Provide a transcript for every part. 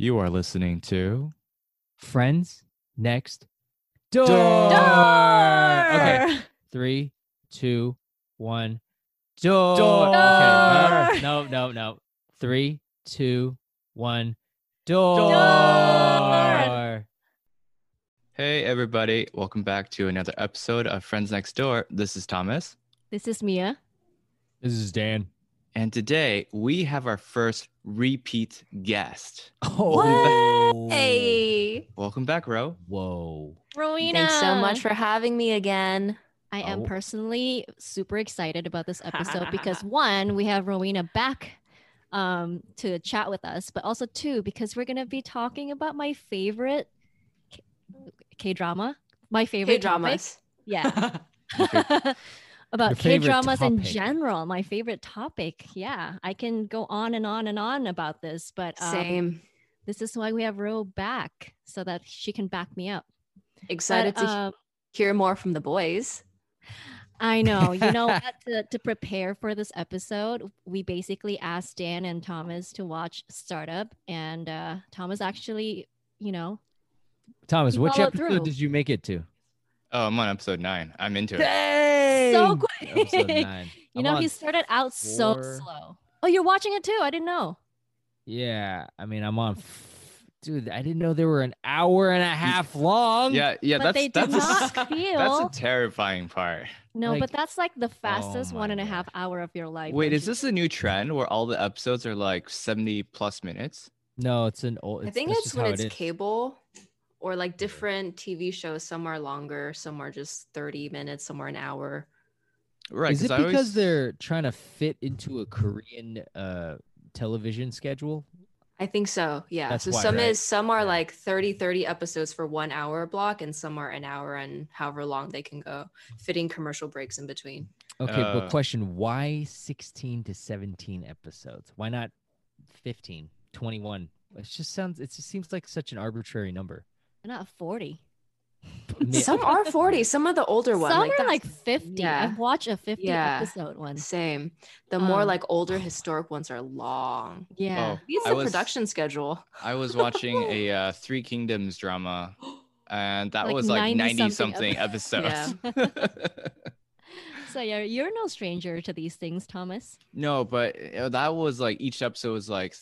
You are listening to Friends next door. Door. Okay. Three, two, one. Door. Door. Okay. No, no, no, no. Three, two, one. Door. Door. Hey everybody, welcome back to another episode of Friends Next Door. This is Thomas, This is Mia. This is Dan. And today we have our first repeat guest. Oh. Hey, Welcome back, Ro. Whoa. Rowena. Thanks so much for having me again. I am Oh. personally super excited about this episode because one, we have Rowena back um, to chat with us, but also two, because we're gonna be talking about my favorite K drama. My favorite K topic. dramas. Yeah. Your about K favorite dramas in general. My favorite topic. Yeah. I can go on and on and on about this, but um, Same. this is why we have Ro back so that she can back me up. Excited But, to um, hear more from the boys. I know. You know what? To, to prepare for this episode, we basically asked Dan and Thomas to watch Startup, and uh, Thomas actually, you know, Thomas, You which episode through. did you make it to? Oh, I'm on episode nine. I'm into it. Hey! so quick. Episode nine. you I'm know, he started out so slow. Oh, you're watching it too? I didn't know. Yeah, I mean, I'm on. f- Dude, I didn't know they were an hour and a half long. Yeah, yeah, but that's they do that's a, not that's a terrifying part. no, like- but that's like the oh fastest my one and a God. half hour of your life. Wait, is you this a new trend where all the episodes are like 70 plus minutes? No, it's an old. I think it's when it's it is. cable or like different TV shows. Some are longer, some are just 30 minutes, some are an hour. Right. Is it 'cause I because always- they're trying to fit into a Korean uh television schedule? I think so. Yeah. That's so why, some right? is some are Yeah. like 30 30 episodes for 1 hour block and some are an hour and however long they can go, fitting commercial breaks in between. Okay, Uh, but question, why 16 to 17 episodes? Why not 15, 21? It just sounds it just seems like such an arbitrary number. They're not 40. Mi- Some are 40, some of the older ones. Some like are like 50. yeah. I've watched a 50 Yeah. episode one. Same. The more Um, like older historic ones are long. Yeah. Oh, It's I the was- production schedule. I was watching a uh, Three Kingdoms drama, and that Like was like 90 90 something something episodes. So yeah, you're no stranger to these things, Thomas. no, but that was like each episode was like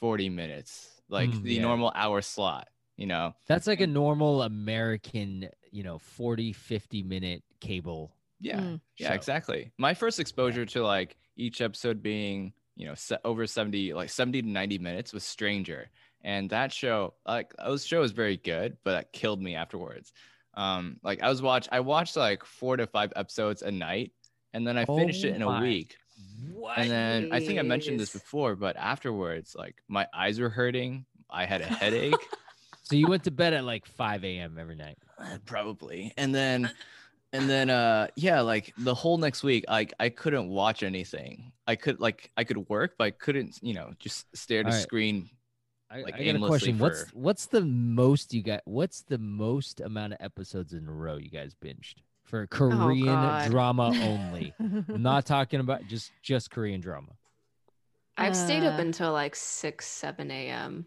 40 minutes, like Mm, the yeah. normal hour slot, you know? That's like a normal American, you know, 40, 50 minute cable. Yeah. Mm. Yeah, show. exactly. My first exposure to like each episode being, you know, over 70, like 70 to 90 minutes was Stranger. And that show, like, those show was very good, but that killed me afterwards. Um, like I was watch, I watched like four to five episodes a night, and then I finished Oh it in a week. What? And then I think I mentioned this before, but afterwards, like my eyes were hurting. I had a headache. so you went to bed at like 5 a.m. every night. Uh, probably and then and then uh yeah like the whole next week like i couldn't watch anything i could like i could work but i couldn't you know just stare at a Alright. screen I, Like, I got a question. What's for- what's the most you got? What's the most amount of episodes in a row you guys binged for Korean God. drama only? I'm not talking about just just Korean drama. I've stayed up Uh, until like 6, 7 a.m.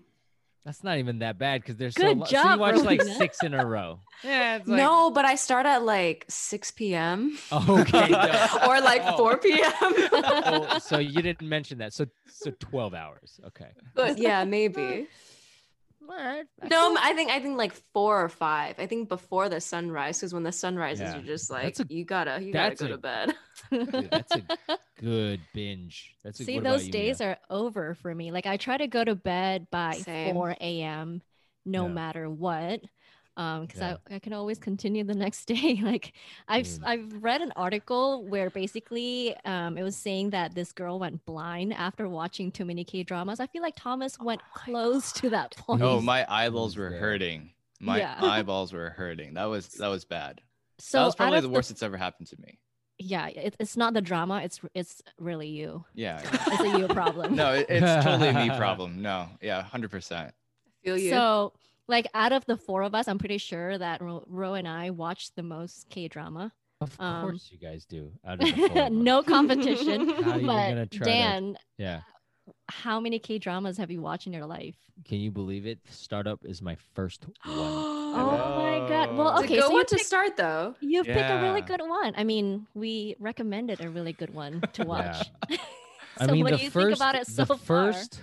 That's not even that bad because there's so, Good lo- so you job, watch like Rowena. six in a row. Yeah, it's like, no, but I start at like 6 p.m. Okay, or like Oh. 4 p.m. Oh, so you didn't mention that. So so 12 hours. Okay. but yeah, maybe. All right. No, I think I think like four or five. I think before the sunrise, because when the sun rises, Yeah. you're just like a- you gotta you gotta go a- to bed. Dude, that's a good binge. That's a, See, those you, days Mia? are over for me. Like I try to go to bed by Same. 4 a.m. no Yeah. matter what. Um, because Yeah. I, I can always continue the next day. like I've Mm. I've read an article where basically um it was saying that this girl went blind after watching too many K dramas. I feel like Thomas went my close to that point. oh He's- my eyeballs were hurting my Yeah. eyeballs were hurting that was that was bad so that was probably the worst that's ever happened to me yeah, it, it's not the drama. It's it's really you. yeah It's a you problem. no it, it's totally me problem no yeah 100% Feel you. So, like, out of the four of us, I'm pretty sure that Ro, Ro and I watched the most K drama. Of um, course, you guys do. Out of the four no competition. How but gonna try to- Dan, Yeah. how many K dramas have you watched in your life? Can you believe it? Startup is my first one. Oh my god. Well, It's a okay, good so you one to start though. You pick a really good one. I mean, we recommended a really good one to watch. so I mean, what the do you first, think about it so the far? first,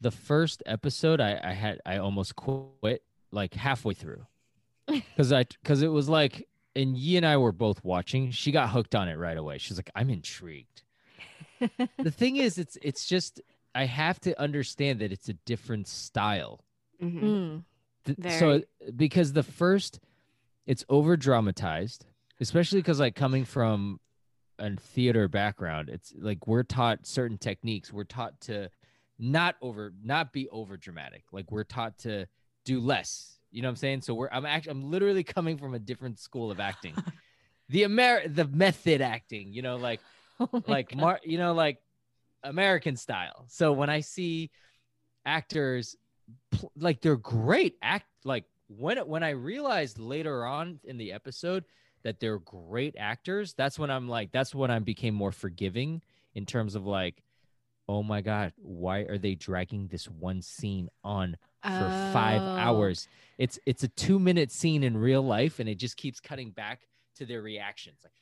the first episode, I, I had, I almost quit like halfway through, because I, because it was like, and Yi and I were both watching. She got hooked on it right away. She's like, I'm intrigued. the thing is, it's, it's just, I have to understand that it's a different style. Mhm. Mm. Th- so because the first it's over dramatized especially because like coming from a theater background it's like we're taught certain techniques we're taught to not over not be over dramatic. Like we're taught to do less. You know what i'm saying? So we're i'm actually i'm literally coming from a different school of acting. The amer the method acting you know like Oh like God. mar- you know like american style. So when i see actors pl- like they're great act like when when i realized later on in the episode that they're great actors that's when i'm like that's when i became more forgiving in terms of like oh my god why are they dragging this one scene on for five oh. hours it's it's a two minute scene in real life and it just keeps cutting back to their reactions like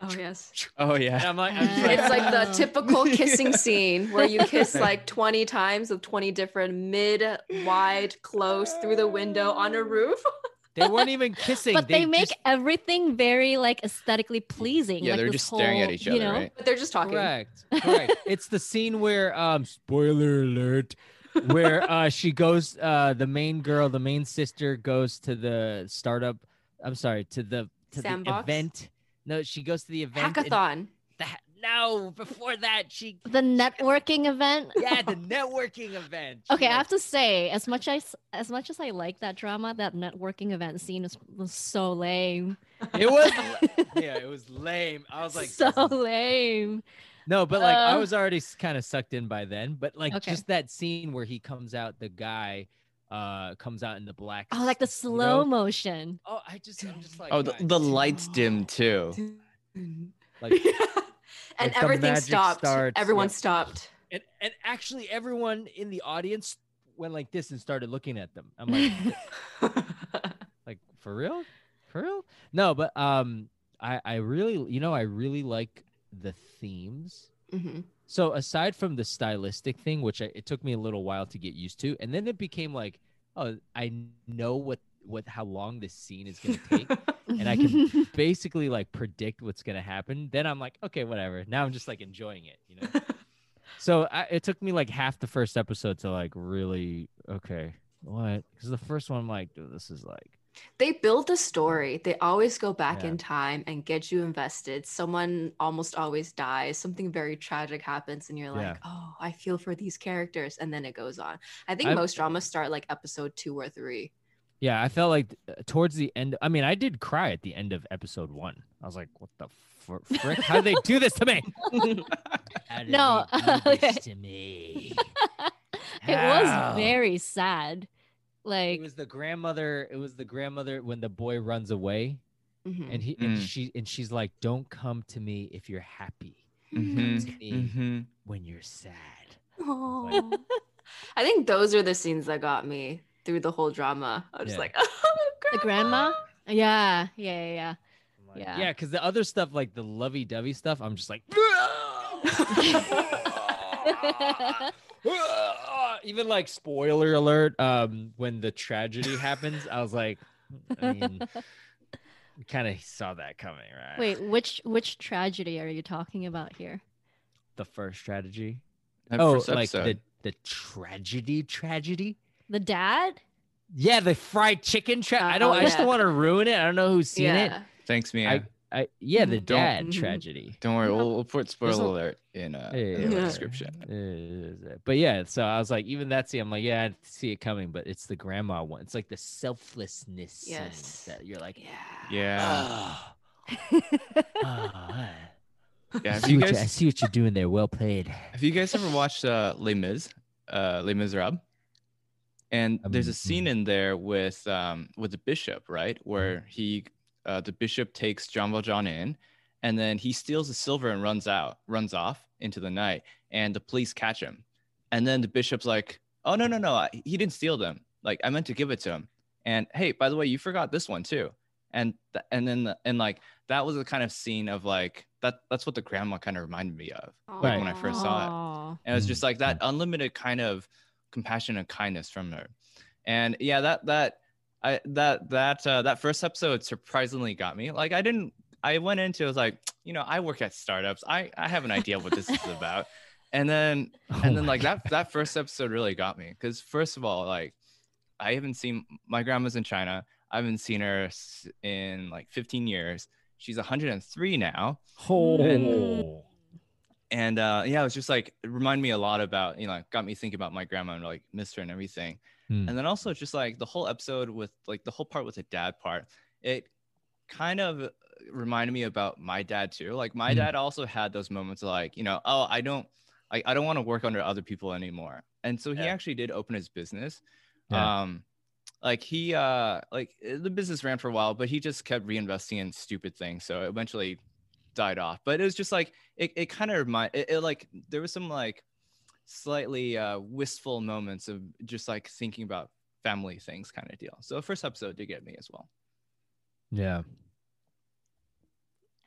Oh yes. Oh and yeah. i'm like i'm like It's like the Oh. typical kissing scene where you kiss like 20 times with 20 different mid, wide, close through the window on a roof. they weren't even kissing but they, make just- everything very like aesthetically pleasing. Yeah, like they're this just staring at each other, you know? right? But they're just talking. Correct. Correct. it's the scene where um spoiler alert where uh she goes uh the main girl, the main sister goes to the startup I'm sorry, to the to the event. No, she goes to the event. and Hackathon. the ha- no, before that she The networking event. yeah, the networking event. She, Okay, I have to say, as much as as much as I like that drama, that networking event scene was, was so lame. it was yeah, it was lame. I was like so lame. No, but like I Uh, was already kind of sucked in by then. But like Okay. just that scene where he comes out, the guy uh comes out in the black. Oh, like the s- you know? slow motion. Oh, I just I'm just like Oh, the, the lights dim too. like and Like everything stopped. starts, Everyone yeah. stopped. and and actually everyone in the audience went like this and started looking at them. I'm like like for real? For real? No, but um I I really you know I really like the themes. Mhm. So aside from the stylistic thing, which I, it took me a little while to get used to, and then it became like, oh, I know what what how long this scene is gonna take, and I can basically like predict what's gonna happen. Then I'm like, okay, whatever. Now I'm just like enjoying it, you know. so I, it took me like half the first episode to like really okay, what? Because the first one, I'm like, dude, this is like, They build the story. They always go back Yeah. in time and get you invested. Someone almost always dies. Something very tragic happens, and you're like, Yeah. oh, I feel for these characters. And then it goes on. I think I've- most dramas start like episode two or three. Yeah, I felt like uh, towards the end. I mean, I did cry at the end of episode one. I was like, what the fr- frick? How did they do this to me? How did No, they do okay. this to me? it How? was very sad. Like It was the grandmother. It was the grandmother when the boy runs away, Mhm. and he and Mm. she and she's like, "Don't come to me if you're happy. Mhm, To me mhm. when you're sad." Aw. I think those are the scenes that got me through the whole drama. I was just Yeah. like, oh, the grandma. Yeah, yeah, yeah, yeah. Like, Yeah. yeah, because the other stuff, like the lovey-dovey stuff, I'm just like, even like spoiler alert. Um, when the tragedy happens, I was like, I mean, kind of saw that coming, right? Wait, which which tragedy are you talking about here? the first tragedy. That oh, first like the the tragedy, tragedy. The dad? Yeah, the fried chicken. Tra- I don't. Oh, I just don't want to ruin it. I don't know who's seen it. yeah. Thanks, Mia. I, I yeah, the. Don't- dad Mhm. tragedy. Don't worry, we'll, we'll put spoiler There's a- alert in, uh, Yeah, in the yeah. description. But yeah, so I was like, even that scene, I'm like, yeah, I see it coming, but it's the grandma one. It's like the selflessness Yes. that you're like, Yeah. Yeah. oh, oh, Yeah. I, see you what you, I see what you're doing there. Well played. have you guys ever watched uh, Les Mis, uh, Les Miserables? And there's a Um, scene in there with um with the bishop, right, where he uh, the bishop takes John Valjean in, and then he steals the silver and runs out, runs off into the night, and the police catch him. and then the bishop's like, "Oh no, no, no, I- he didn't steal them. Like I meant to give it to him." And hey, by the way, you forgot this one too. And th- and then the, and like that was the kind of scene of like that. That's what the grandma kind of reminded me of. Right. when I first saw it. And it was Mm, just like that unlimited kind of compassion and kindness from her. And yeah that that i that that uh, that first episode surprisingly got me. Like i didn't i went into it was like you know i work at startups. I i have an idea what this is about. And then Oh and then my like that that first episode really got me. Because first of all like i haven't seen my grandma's in china. I haven't seen her in like 15 years. She's 103 now. Oh. and uh yeah it was just like it reminded me a lot about you know got me thinking about my grandma and like missed her and everything Hmm. and then also just like the whole episode with like the whole part with the dad part it kind of reminded me about my dad too like my Hmm. dad also had those moments of like you know oh i don't I, I don't want to work under other people anymore and so he Yeah. actually did open his business Yeah. um like he uh like the business ran for a while but he just kept reinvesting in stupid things so eventually died off but it was just like it, it kind of remind it, it like there was some like slightly uh wistful moments of just like thinking about family things kind of deal so the first episode did get me as well Yeah.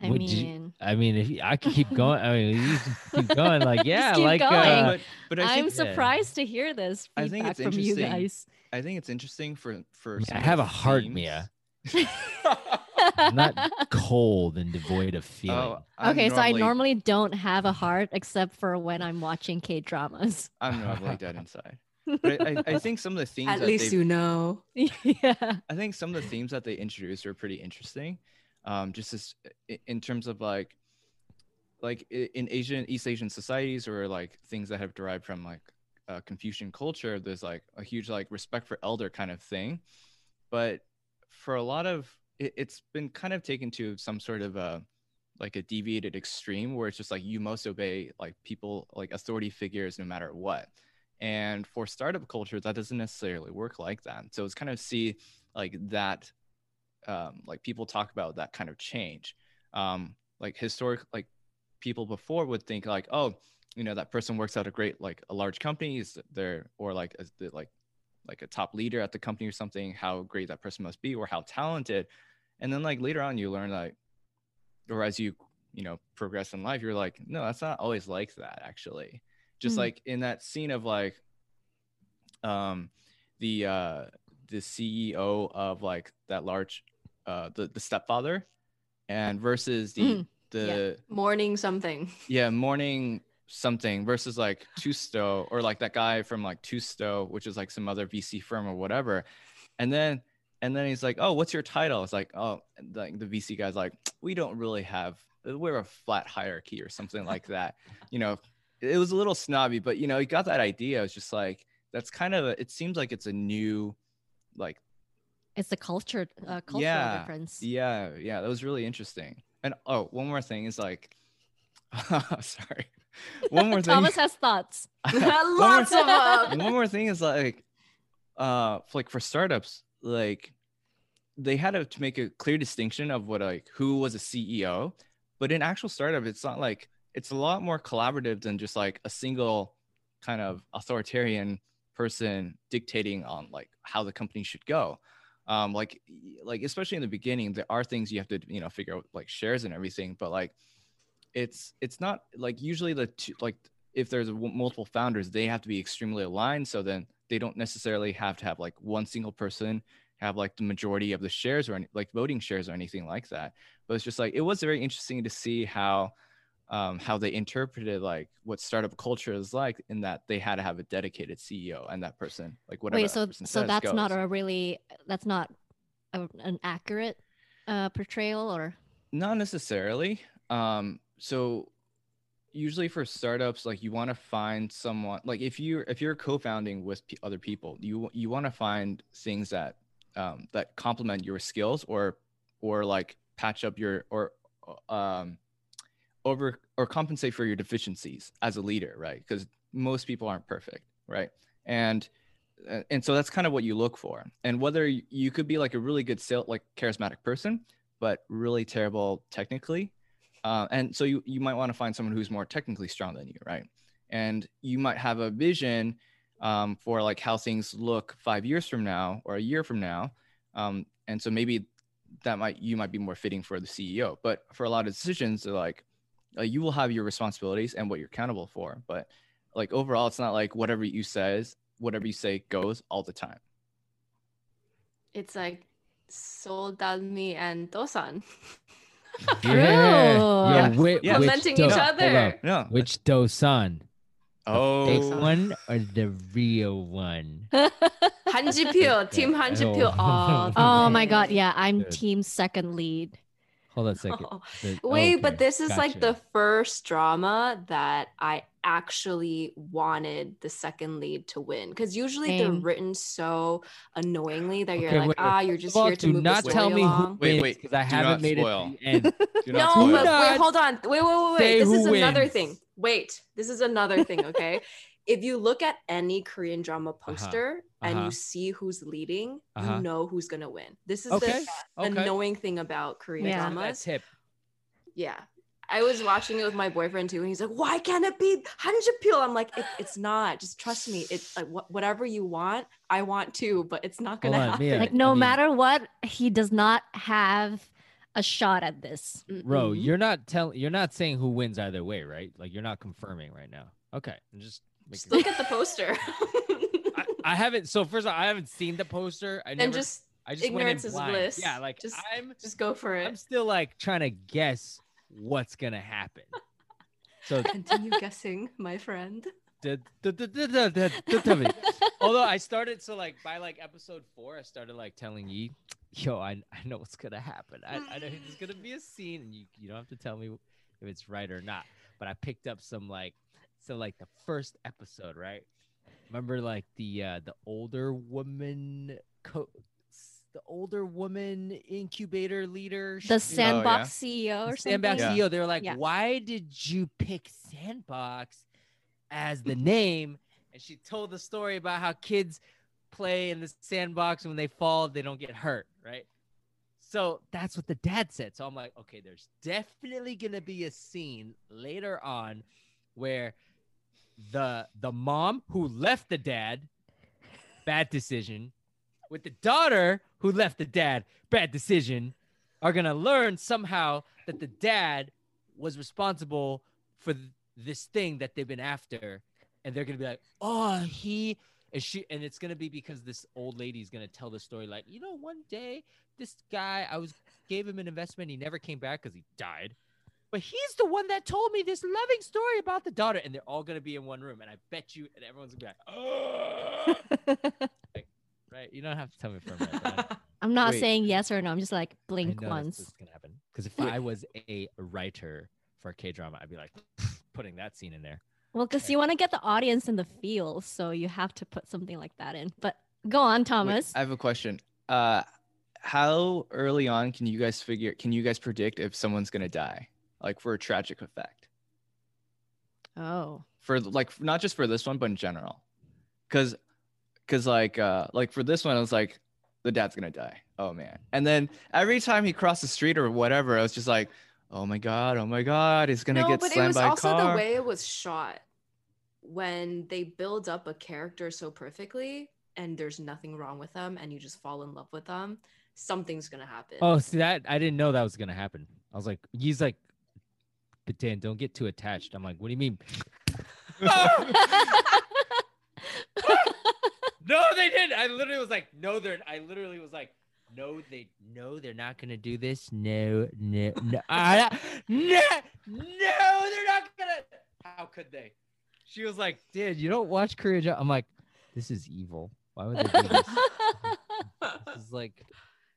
I Would you- mean, I mean, if you, I could keep going, I mean, you keep going. Like, yeah, keep like, going. uh, but but i I'm think surprised to hear this I think it's from you interesting. guys. i think it's interesting for for Mia, I have a heart, themes- Mia. I'm not cold and devoid of feeling. oh, I'm okay, so I normally don't have a heart except for when I'm watching K dramas. i'm normally dead inside but I, I, I think some of the themes At that least you know. yeah. I think some of the themes that they introduced are pretty interesting. Um, just as in terms of like, like in Asian East Asian societies or like things that have derived from like uh, Confucian culture, there's like a huge like respect for elder kind of thing. But for a lot of it, it's been kind of taken to some sort of a like a deviated extreme where it's just like you must obey like people like authority figures no matter what. And for startup culture, that doesn't necessarily work like that. So it's kind of see like that, um, like people talk about that kind of change. Um, like historic, like people before would think like, oh, you know, that person works at a great, like a large company, is there, or like the like, like a top leader at the company or something, how great that person must be, or how talented. And then like later on, you learn like, or as you you know progress in life, you're like, no, that's not always like that actually just Mm. like in that scene of like um the uh the ceo of like that large uh the, the stepfather and versus the Mhm. the Morning something. yeah morning something versus like Tusto or like that guy from like Tusto, which is like some other VC firm or whatever. And then and then he's like, "Oh, what's your title?" It's like, "Oh, like the VC guy's like, we don't really have we're a flat hierarchy or something like that." You know, it was a little snobby, but you know, he got that idea. It's just like that's kind of a, it seems like it's a new like It's the culture, uh, cultural Yeah, difference. yeah, yeah, that was really interesting. And oh, one more thing is like sorry. One more thing. Thomas has thoughts. Lots of them. one more thing is like uh like for startups like they had to, make a clear distinction of what like who was a ceo but in actual startup it's not like it's a lot more collaborative than just like a single kind of authoritarian person dictating on like how the company should go. Um like like especially in the beginning there are things you have to you know figure out like shares and everything but like it's it's not like usually the two like if there's multiple founders they have to be extremely aligned so then they don't necessarily have to have like one single person have like the majority of the shares or any, like voting shares or anything like that. But it's just like it was very interesting to see how um, how they interpreted like what startup culture is like in that they had to have a dedicated ceo and that person like whatever Wait, so person so that's not a really that's not a, an accurate uh, portrayal, or? Not necessarily. Um, so usually for startups, like you want to find someone like if you if you're co-founding with p- other people, you you want to find things that um, that complement your skills or or like patch up your or um, over or compensate for your deficiencies as a leader, right? Because most people aren't perfect, right? And uh, and so that's kind of what you look for. And whether you could be like a really good sale like charismatic person, but really terrible technically. Uh, and so you, you might want to find someone who's more technically strong than you, right? and you might have a vision um, for like how things look five years from now or a year from now um, and so maybe that might you might be more fitting for the ceo but for a lot of decisions they're like uh, you will have your responsibilities and what you're accountable for but like overall it's not like whatever you says whatever you say goes all the time It's like Soldadmi and Dosan. True. Yeah. Yeah. Whi- Yeah. which Complimenting Do- each hold other. up. no Which Dosan? oh Fake one or the real one? Hanjipyo, Team Hanjipyo. Oh. all the oh my god, yeah, I'm Good. team second lead. Hold on a second. Oh. The- Wait, okay, but this is like the first drama that I actually wanted the second lead to win. Because usually they're written so annoyingly that you're Okay, like, wait, ah, you're just all, here to do move not the tell story me who along. Wait, wins wait, because I haven't not made spoil. it to the end. Do No, spoil. but wait, hold on. Wait, wait, wait, wait. This who is another thing. Wait, this is another thing, okay? if you look at any Korean drama poster and uh-huh. you see who's leading, Uh-huh. you know who's gonna win. This is Okay. the Okay. annoying thing about Korean Yeah. That dramas. tip. Yeah. I was watching it with my boyfriend too, and he's like, "Why can't it be How did you peel?" I'm like, it, "It's not. Just trust me. It's like uh, wh- whatever you want, I want too, but it's not gonna on, happen." Mia. Like I no mean- matter what, he does not have a shot at this. Bro, you're not telling you're not saying who wins either way, right? Like you're not confirming right now. Okay. I'm just Just look at the poster. I, I haven't so first of all, I haven't seen the poster. I never and just I just went ignorance in is blind. bliss. Yeah, like Just- I'm just go for it. I'm still like trying to guess what's gonna happen. So continue guessing, my friend. Although I started so like by like episode four, I started like telling you, yo, I, I know what's gonna happen. I, I know there's gonna be a scene, and you you don't have to tell me if it's right or not. But I picked up some like so like the first episode, right? Remember like the uh the older woman co- the older woman incubator leader The she- oh, sandbox CEO or the. Sandbox Yeah. CEO. They were like, Yeah. "Why did you pick Sandbox as the name?" And she told the story about how kids play in the sandbox when they fall, they don't get hurt, right? So that's what the dad said. So I'm like, okay, there's definitely gonna be a scene later on where the the mom who left the dad, bad decision, with the daughter who left the dad, bad decision, are gonna learn somehow that the dad was responsible for th- this thing that they've been after, and they're gonna be like, oh, he and she, and it's gonna be because this old lady's gonna tell the story like, you know, one day this guy, I was gave him an investment, he never came back because he died. But he's the one that told me this loving story about the daughter, and they're all gonna be in one room, and I bet you, and everyone's gonna be like, oh. "Ugh." right? You don't have to tell me for a minute. I- I'm not Wait. saying yes or no. I'm just like I blink know that's once. what's gonna happen. Because if I was a writer for a K drama, I'd be like putting that scene in there. Well, because you want to get the audience in the feel, so you have to put something like that in. But go on, Wait, Thomas. I have a question. Uh, how early on can you guys figure? Can you guys predict if someone's gonna die, like for a tragic effect? oh, For like not just for this one, but in general, because because like uh like for this one, I was like, the dad's gonna die. Oh man! And then every time he crossed the street or whatever, I was just like, oh my god, oh my god, he's gonna no, get but it was by a also car. the way it was shot. When they build up a character so perfectly, and there's nothing wrong with them, and you just fall in love with them, something's gonna happen. Oh, see that I didn't know that was gonna happen. I was like, he's like, but Dan, don't get too attached. I'm like, what do you mean? no, they didn't. I literally was like, no, they're. I literally was like, no, they, no, they're not gonna do this. No, no, no, ah, no, no, they're not gonna. How could they? She was like, dude, you don't watch Korean drama. I'm like, this is evil. Why would they do this? this is like,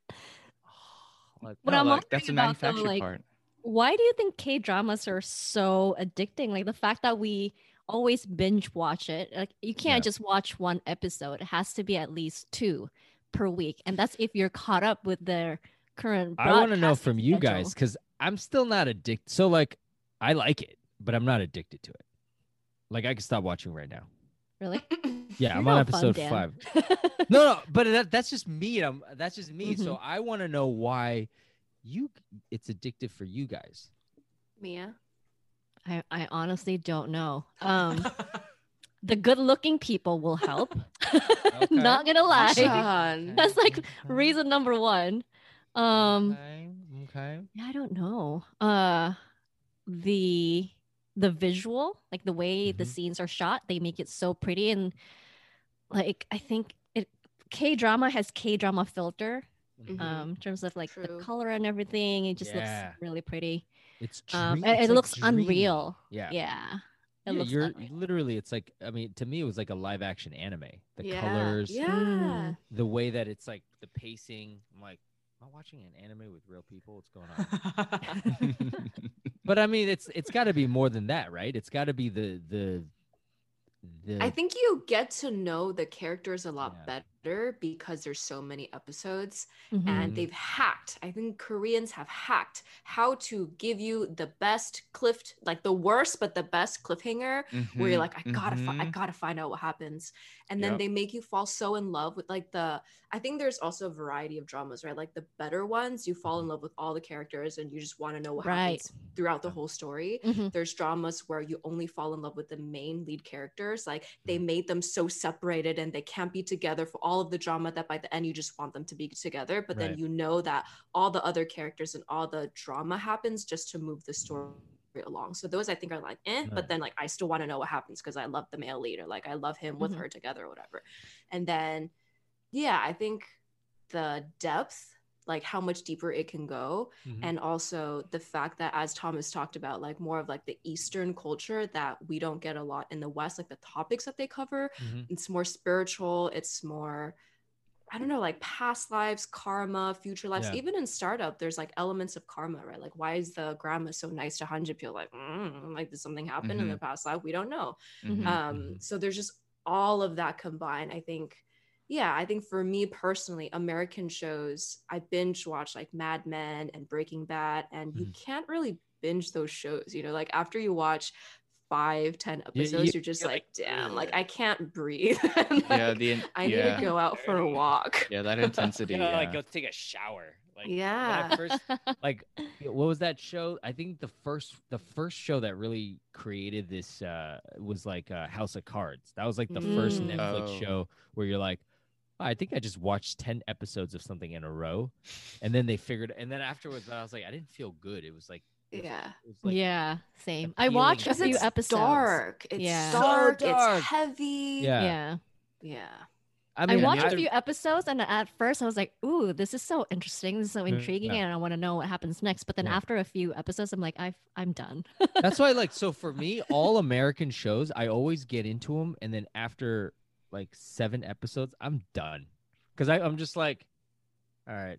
like But No, I'm like, that's the wondering about, though, like, part. Why do you think K dramas are so addicting? Like the fact that we always binge watch it. Like you can't Yeah. just watch one episode. It has to be at least two per week, and that's if you're caught up with their current. I want to know broadcasting from you guys because I'm still not addicted. So like, I like it, but I'm not addicted to it. Like I can stop watching right now. Really? Yeah, I'm on no fun, episode five. No, no, but that, that's just me. I'm, that's just me. So Mm-hmm. I want to know why you it's addictive for you guys. Mia, I, I honestly don't know. Um, the good-looking people will help. Not gonna lie, Sean. that's like Okay. reason number one. Um, okay. okay. yeah, I don't know. Uh, the the visual, like the way the Mhm. scenes are shot, they make it so pretty and like I think it K drama has K drama filter. Mhm. Um, in terms of like True. the color and everything, it just Yeah. looks really pretty. It's Um, dream- and it's it like looks dreamy. unreal. Yeah. Yeah, it Yeah, looks you're unreal. literally it's like I mean to me it was like a live action anime. The yeah. colors, Yeah. The way that it's like the pacing. I'm like, am I watching an anime with real people? What's going on? but I mean, it's it's got to be more than that, right? It's got to be the the the. I think you get to know the characters a lot Yeah. Because there's so many episodes Mhm. and they've hacked. I think Koreans have hacked how to give you the best cliff, like the worst but the best cliffhanger, where you're Mhm, like, I gotta, fi- I mhm. gotta find out what happens, and then Yep. they make you fall so in love with like the. I think there's also a variety of dramas, right? Like the better ones, you fall in love with all the characters and you just want to know what Right. happens throughout the whole story Mhm. there's dramas where you only fall in love with the main lead characters like they Mm-hmm. made them so separated and they can't be together for all of the drama that by the end you just want them to be together but then Right. you know that all the other characters and all the drama happens just to move the story along so those i think are like eh but then like i still want to know what happens because i love the male leader like i love him with Mhm. her together or whatever and then yeah i think the depth like how much deeper it can go Mhm. and also the fact that as thomas talked about like more of like the eastern culture that we don't get a lot in the west like the topics that they cover Mhm. it's more spiritual it's more i don't know like past lives karma future lives Yeah. even in startup there's like elements of karma right like why is the grandma so nice to hanjipyo like mm, like did something happen in the past life we don't know Mhm. um Mhm. so there's just all of that combined i think yeah i think for me personally american shows i binge watch like mad men and breaking bad and you Mhm. can't really binge those shows you know like after you watch five ten You- episodes you- you're just you're like, like, damn like i can't breathe And, yeah, the in- i need yeah, to go out for a walk yeah, that intensity. You know, yeah. like go take a shower. Like yeah first like what was that show i think the first the first show that really created this uh was like uh house of cards that was like the first Mm. netflix Oh. show where you're like "Oh, i think i just watched 10 episodes of something in a row and then they figured and then afterwards i was like i didn't feel good it was like yeah it was like yeah, same. I watched a because few it's episodes. dark it's Yeah. So dark, dark. it's heavy yeah Yeah. yeah i I, mean watched I- a few episodes and at first I was like, ooh, this is so interesting. This is so mm, Yeah. intriguing and I want to know what happens next. But then Yeah. after a few episodes, I'm like, I've, I'm done. That's why, I like, so for me, all American shows, I always get into them, and then after like seven episodes, I'm done because I, I'm just like, all right,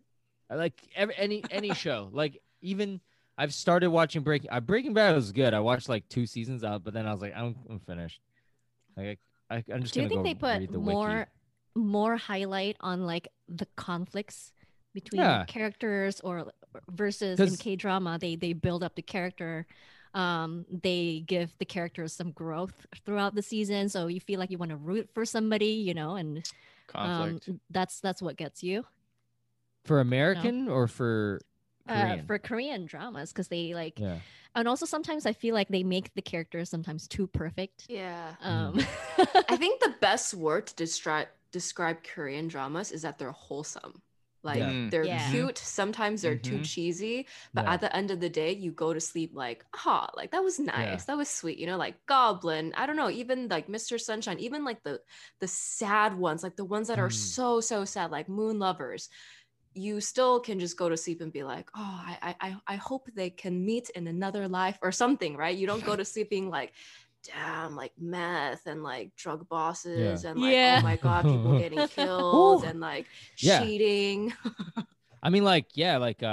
I like every, any any show. Like even I've started watching Breaking. Uh, Breaking Bad was good. I watched like two seasons out, but then I was like, I'm, I'm finished. Like I, I, I'm just Do you think they put the more wiki. more highlight on like the conflicts between Yeah. characters or versus in K drama they they build up the character um they give the characters some growth throughout the season. So you feel like you want to root for somebody you know and um that's that's what gets you. For American or for uh, for Korean dramas because they like yeah, and also sometimes I feel like they make the characters sometimes too perfect. Yeah. Um Mm-hmm. I think the best word to describe describe Korean dramas is that they're wholesome. Like Yeah. They're Yeah. cute. Sometimes they're too Mhm. cheesy, but Yeah. at the end of the day, you go to sleep like, ah, like that was nice. That was sweet. You know, like Goblin. I don't know. Even like Mr. Sunshine. Even like the the sad ones, like the ones that are Mm. so so sad, like Moon Lovers. You still can just go to sleep and be like, oh, I I I- I hope they can meet in another life or something, right? You don't go to sleep being like damn like meth and like drug bosses and like Yeah. oh my god people getting killed and like Yeah. cheating I mean, like, yeah, like, uh,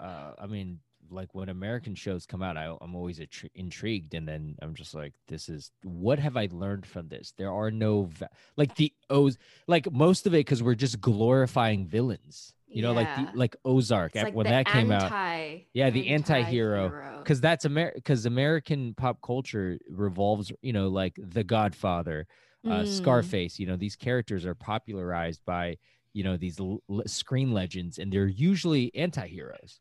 uh, I mean, like when American shows come out, I, I'm always attri- intrigued, and then I'm just like, this is what have I learned from this? There are no va- like the O's, like most of it because we're just glorifying villains, you know, like the, like Ozark it's at- like when that came out, Yeah, the anti-hero. anti-hero. because that's Amer because American pop culture revolves, you know, like The Godfather, uh, Mm. Scarface. You know, these characters are popularized by you know these l- l- screen legends, and they're usually anti-heroes.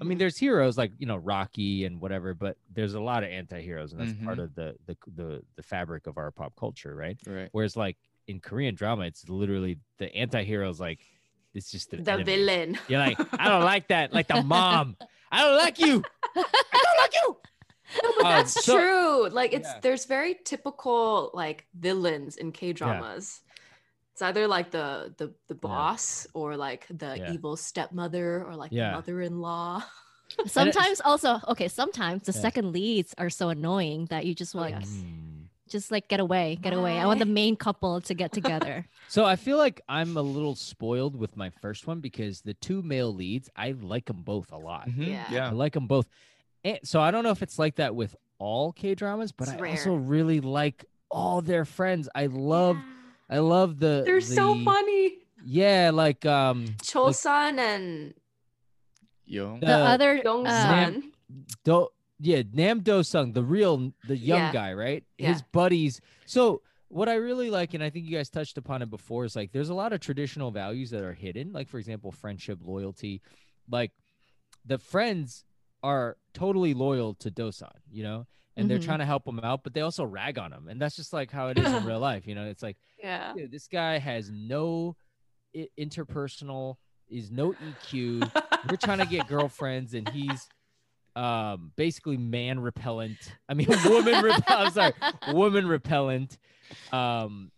I mean, Mhm. there's heroes like you know Rocky and whatever, but there's a lot of anti-heroes, and that's part Mhm. of the, the the the fabric of our pop culture, right? Right. Whereas like in Korean drama, it's literally the anti-heroes like it's just the, the enemy. villain. You're like, I don't like that, like the mom. I don't like you. I don't like you. No, but Um, that's so- true. Like it's Yeah. there's very typical like villains in K dramas. It's either like the the the boss or like the Yeah. evil stepmother or like Yeah. the mother-in-law. Sometimes also okay. Sometimes the Yeah. second leads are so annoying that you just Oh, like yes. Mm. Just like get away, get away. I want the main couple to get together. So I feel like I'm a little spoiled with my first one because the two male leads, I like them both a lot. Mhm, Yeah. I like them both. And so I don't know if it's like that with all K dramas, but It's I also really like all their friends. I love, I love the. They're so funny. Yeah, like um, Chosun and Yo. the Uh, other uh, Dongsun. Do, yeah, Nam Do Sung, the real, the young Yeah. guy, right? Yeah. His buddies. So what I really like, and I think you guys touched upon it before, is like there's a lot of traditional values that are hidden. Like for example, friendship, loyalty. Like the friends are totally loyal to Dosan, you know, and they're Mhm. trying to help him out, but they also rag on him, and that's just like how it is in real life. You know, it's like Yeah. dude, this guy has no interpersonal, is no EQ we're trying to get girlfriends and he's um basically man repellent. I mean woman repellent i'm sorry woman repellent. Um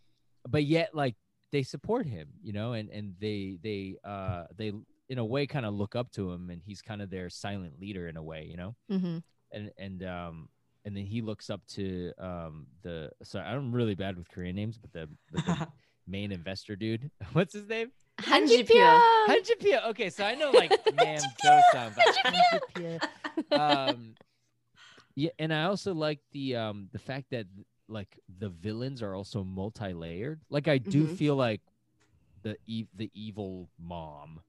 but yet like they support him you know and and they they uh they in a way kind of look up to him and he's kind of their silent leader in a way you know? Mhm. and and um and then he looks up to um the sorry i'm really bad with korean names but the, but the main investor dude. What's his name Hanjipyo. Hanjipyo. Okay, so I know like Nam Dosan, but Hanjipyo. Um, yeah, and I also like the um the fact that like the villains are also multi-layered. Like I do Mhm. feel like the e- the evil mom.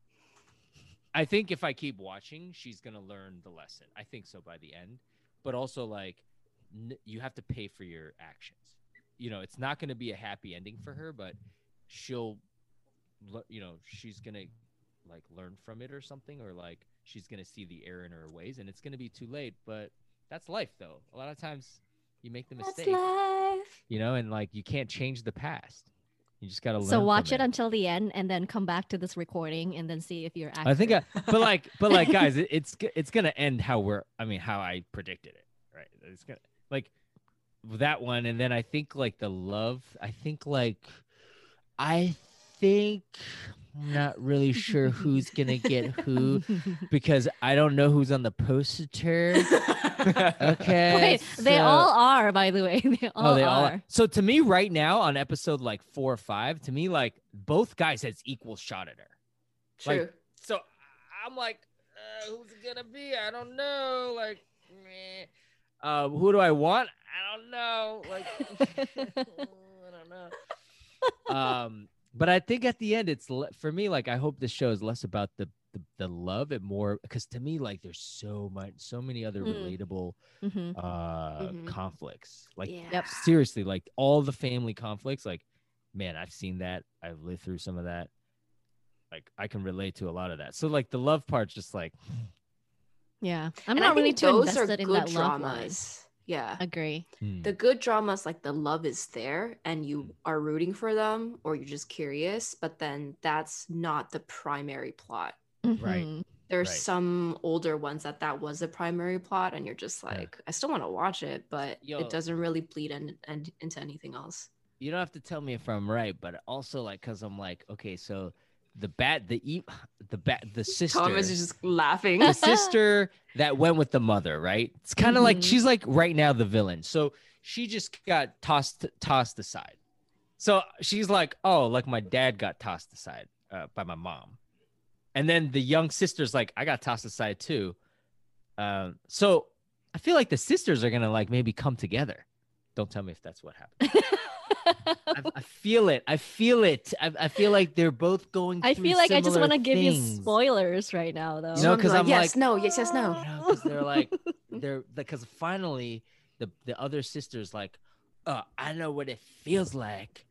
I think if I keep watching, she's gonna learn the lesson. I think so by the end, but also like n- you have to pay for your actions. You know, it's not gonna be a happy ending for her, but she'll you know she's gonna like learn from it or something or like she's gonna see the error in her ways and it's gonna be too late but that's life though a lot of times you make the That's mistake life. you know and like you can't change the past you just gotta learn So watch it it until the end and then come back to this recording and then see if you're accurate. i think I, but like but like guys it, it's it's gonna end how we're i mean how i predicted it right it's gonna like that one and then i think like the love i think like i think i'm not really sure who's gonna get who because I don't know who's on the poster. Okay. Wait, they all are, by the way. They all Oh, they all are. are. So to me, right now on episode like four or five, to me, like both guys has equal shot at her. True. Like, So I'm like, uh, who's it gonna be? I don't know. Like, meh. uh, who do I want? I don't know. Like, I don't know. Um, but I think at the end, it's for me. Like, I hope this show is less about the the, the love and more because to me, like, there's so much, so many other Mm. relatable Mhm. uh Mhm. conflicts. Like, yeah. Seriously, like all the family conflicts. Like, man, I've seen that. I've lived through some of that. Like, I can relate to a lot of that. So, like, the love part's just like, Yeah, I'm And I not really too those invested in good that love line. Dramas. Yeah. Agree. hmm. The good dramas, like the love is there and you are rooting for them or you're just curious, but then that's not the primary plot. Right. Mhm. There's Right. some older ones that that was a primary plot and you're just Yeah. like, I still want to watch it, but Yo. it doesn't really bleed in, and into anything else. you don't have to tell me if I'm right, but also like because I'm like, okay, so the bat, the e, the bat, the sister, Thomas is just laughing. the sister that went with the mother, right? It's kind of like Mhm. she's like right now the villain. So she just got tossed tossed aside. So she's like, oh, like my dad got tossed aside uh, by my mom, and then the young sister's like, I got tossed aside too. Um, so I feel like the sisters are gonna like maybe come together. Don't tell me if that's what happened. I, I feel it. I feel it. I, I feel like they're both going. I feel like I just want to give you spoilers right now, though. You know, Someone be 'cause I'm yes, like- no, yes, yes, no. You know, because they're like they're because finally the the other sister's like, uh, I know what it feels like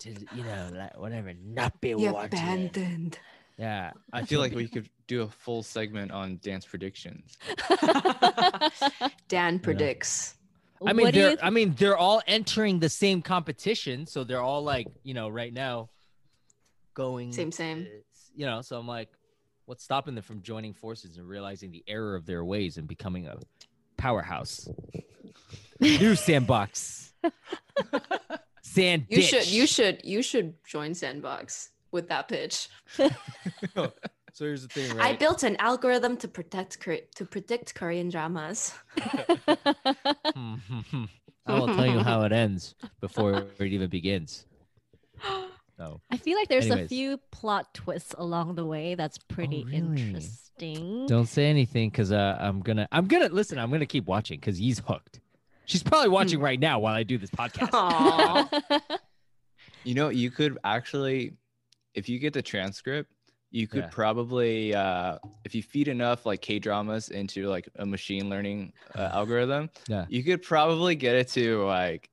to you know like whatever not be You're wanted. abandoned. Yeah, I feel like we could do a full segment on Dan's predictions. Dan predicts. I mean, they're you I mean they're all entering the same competition, so they're all like you know right now going Same, same. uh, You know, so I'm like, what's stopping them from joining forces and realizing the error of their ways and becoming a powerhouse? New sandbox, sand. You should you should you should join Sandbox with that pitch. So here's the thing, I built an algorithm to protect to predict Korean dramas. I will tell you how it ends before it even begins. So I feel like there's Anyways. a few plot twists along the way that's pretty really? interesting. Don't say anything because uh, I'm gonna I'm gonna listen. I'm gonna keep watching because he's hooked. She's probably watching right now while I do this podcast. You know, you could actually, if you get the transcript, you could Yeah. probably, uh, if you feed enough like K dramas into like a machine learning uh, algorithm, Yeah. you could probably get it to like,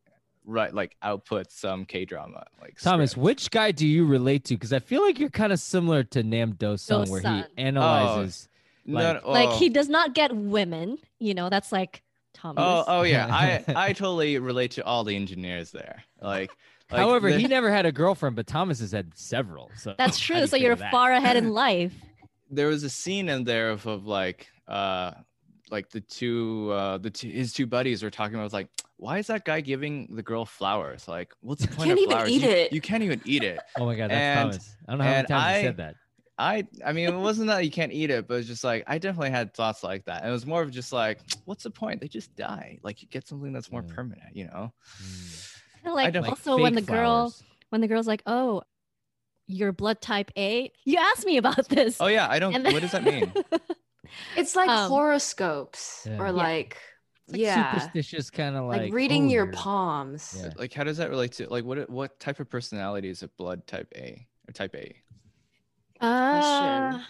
right, like output some K drama. Like Thomas, script. which guy do you relate to? Because I feel like you're kind of similar to Nam Do Sung, where he analyzes. No, like- no, like oh. he does not get women. You know, that's like Thomas. Oh, oh yeah, I I totally relate to all the engineers there. Like, like However, the- he never had a girlfriend, but Thomas has had several. So That's true. So you're far ahead in life. there was a scene in there of, of like uh like the two uh the two his two buddies were talking about like why is that guy giving the girl flowers like what's the point Can't of even flowers eat you, it. you can't even eat it Oh my god, that's And- Thomas. I don't know how many and times he I- said that. i i mean it wasn't that you can't eat it but it's just like i definitely had thoughts like that and it was more of just like what's the point they just die like you get something that's more Yeah. permanent you know Mm. I like don't- Like also when the fake girl flowers. when the girl's like, "Oh, your blood type A." You asked me about this. oh yeah i don't then- what does that mean It's like Um, horoscopes Yeah. or Yeah. like It's like yeah, superstitious kind of like, like, reading oh, your you're- palms. Yeah. like how does that relate to like what what type of personality is a blood type a or type a Uh, Question.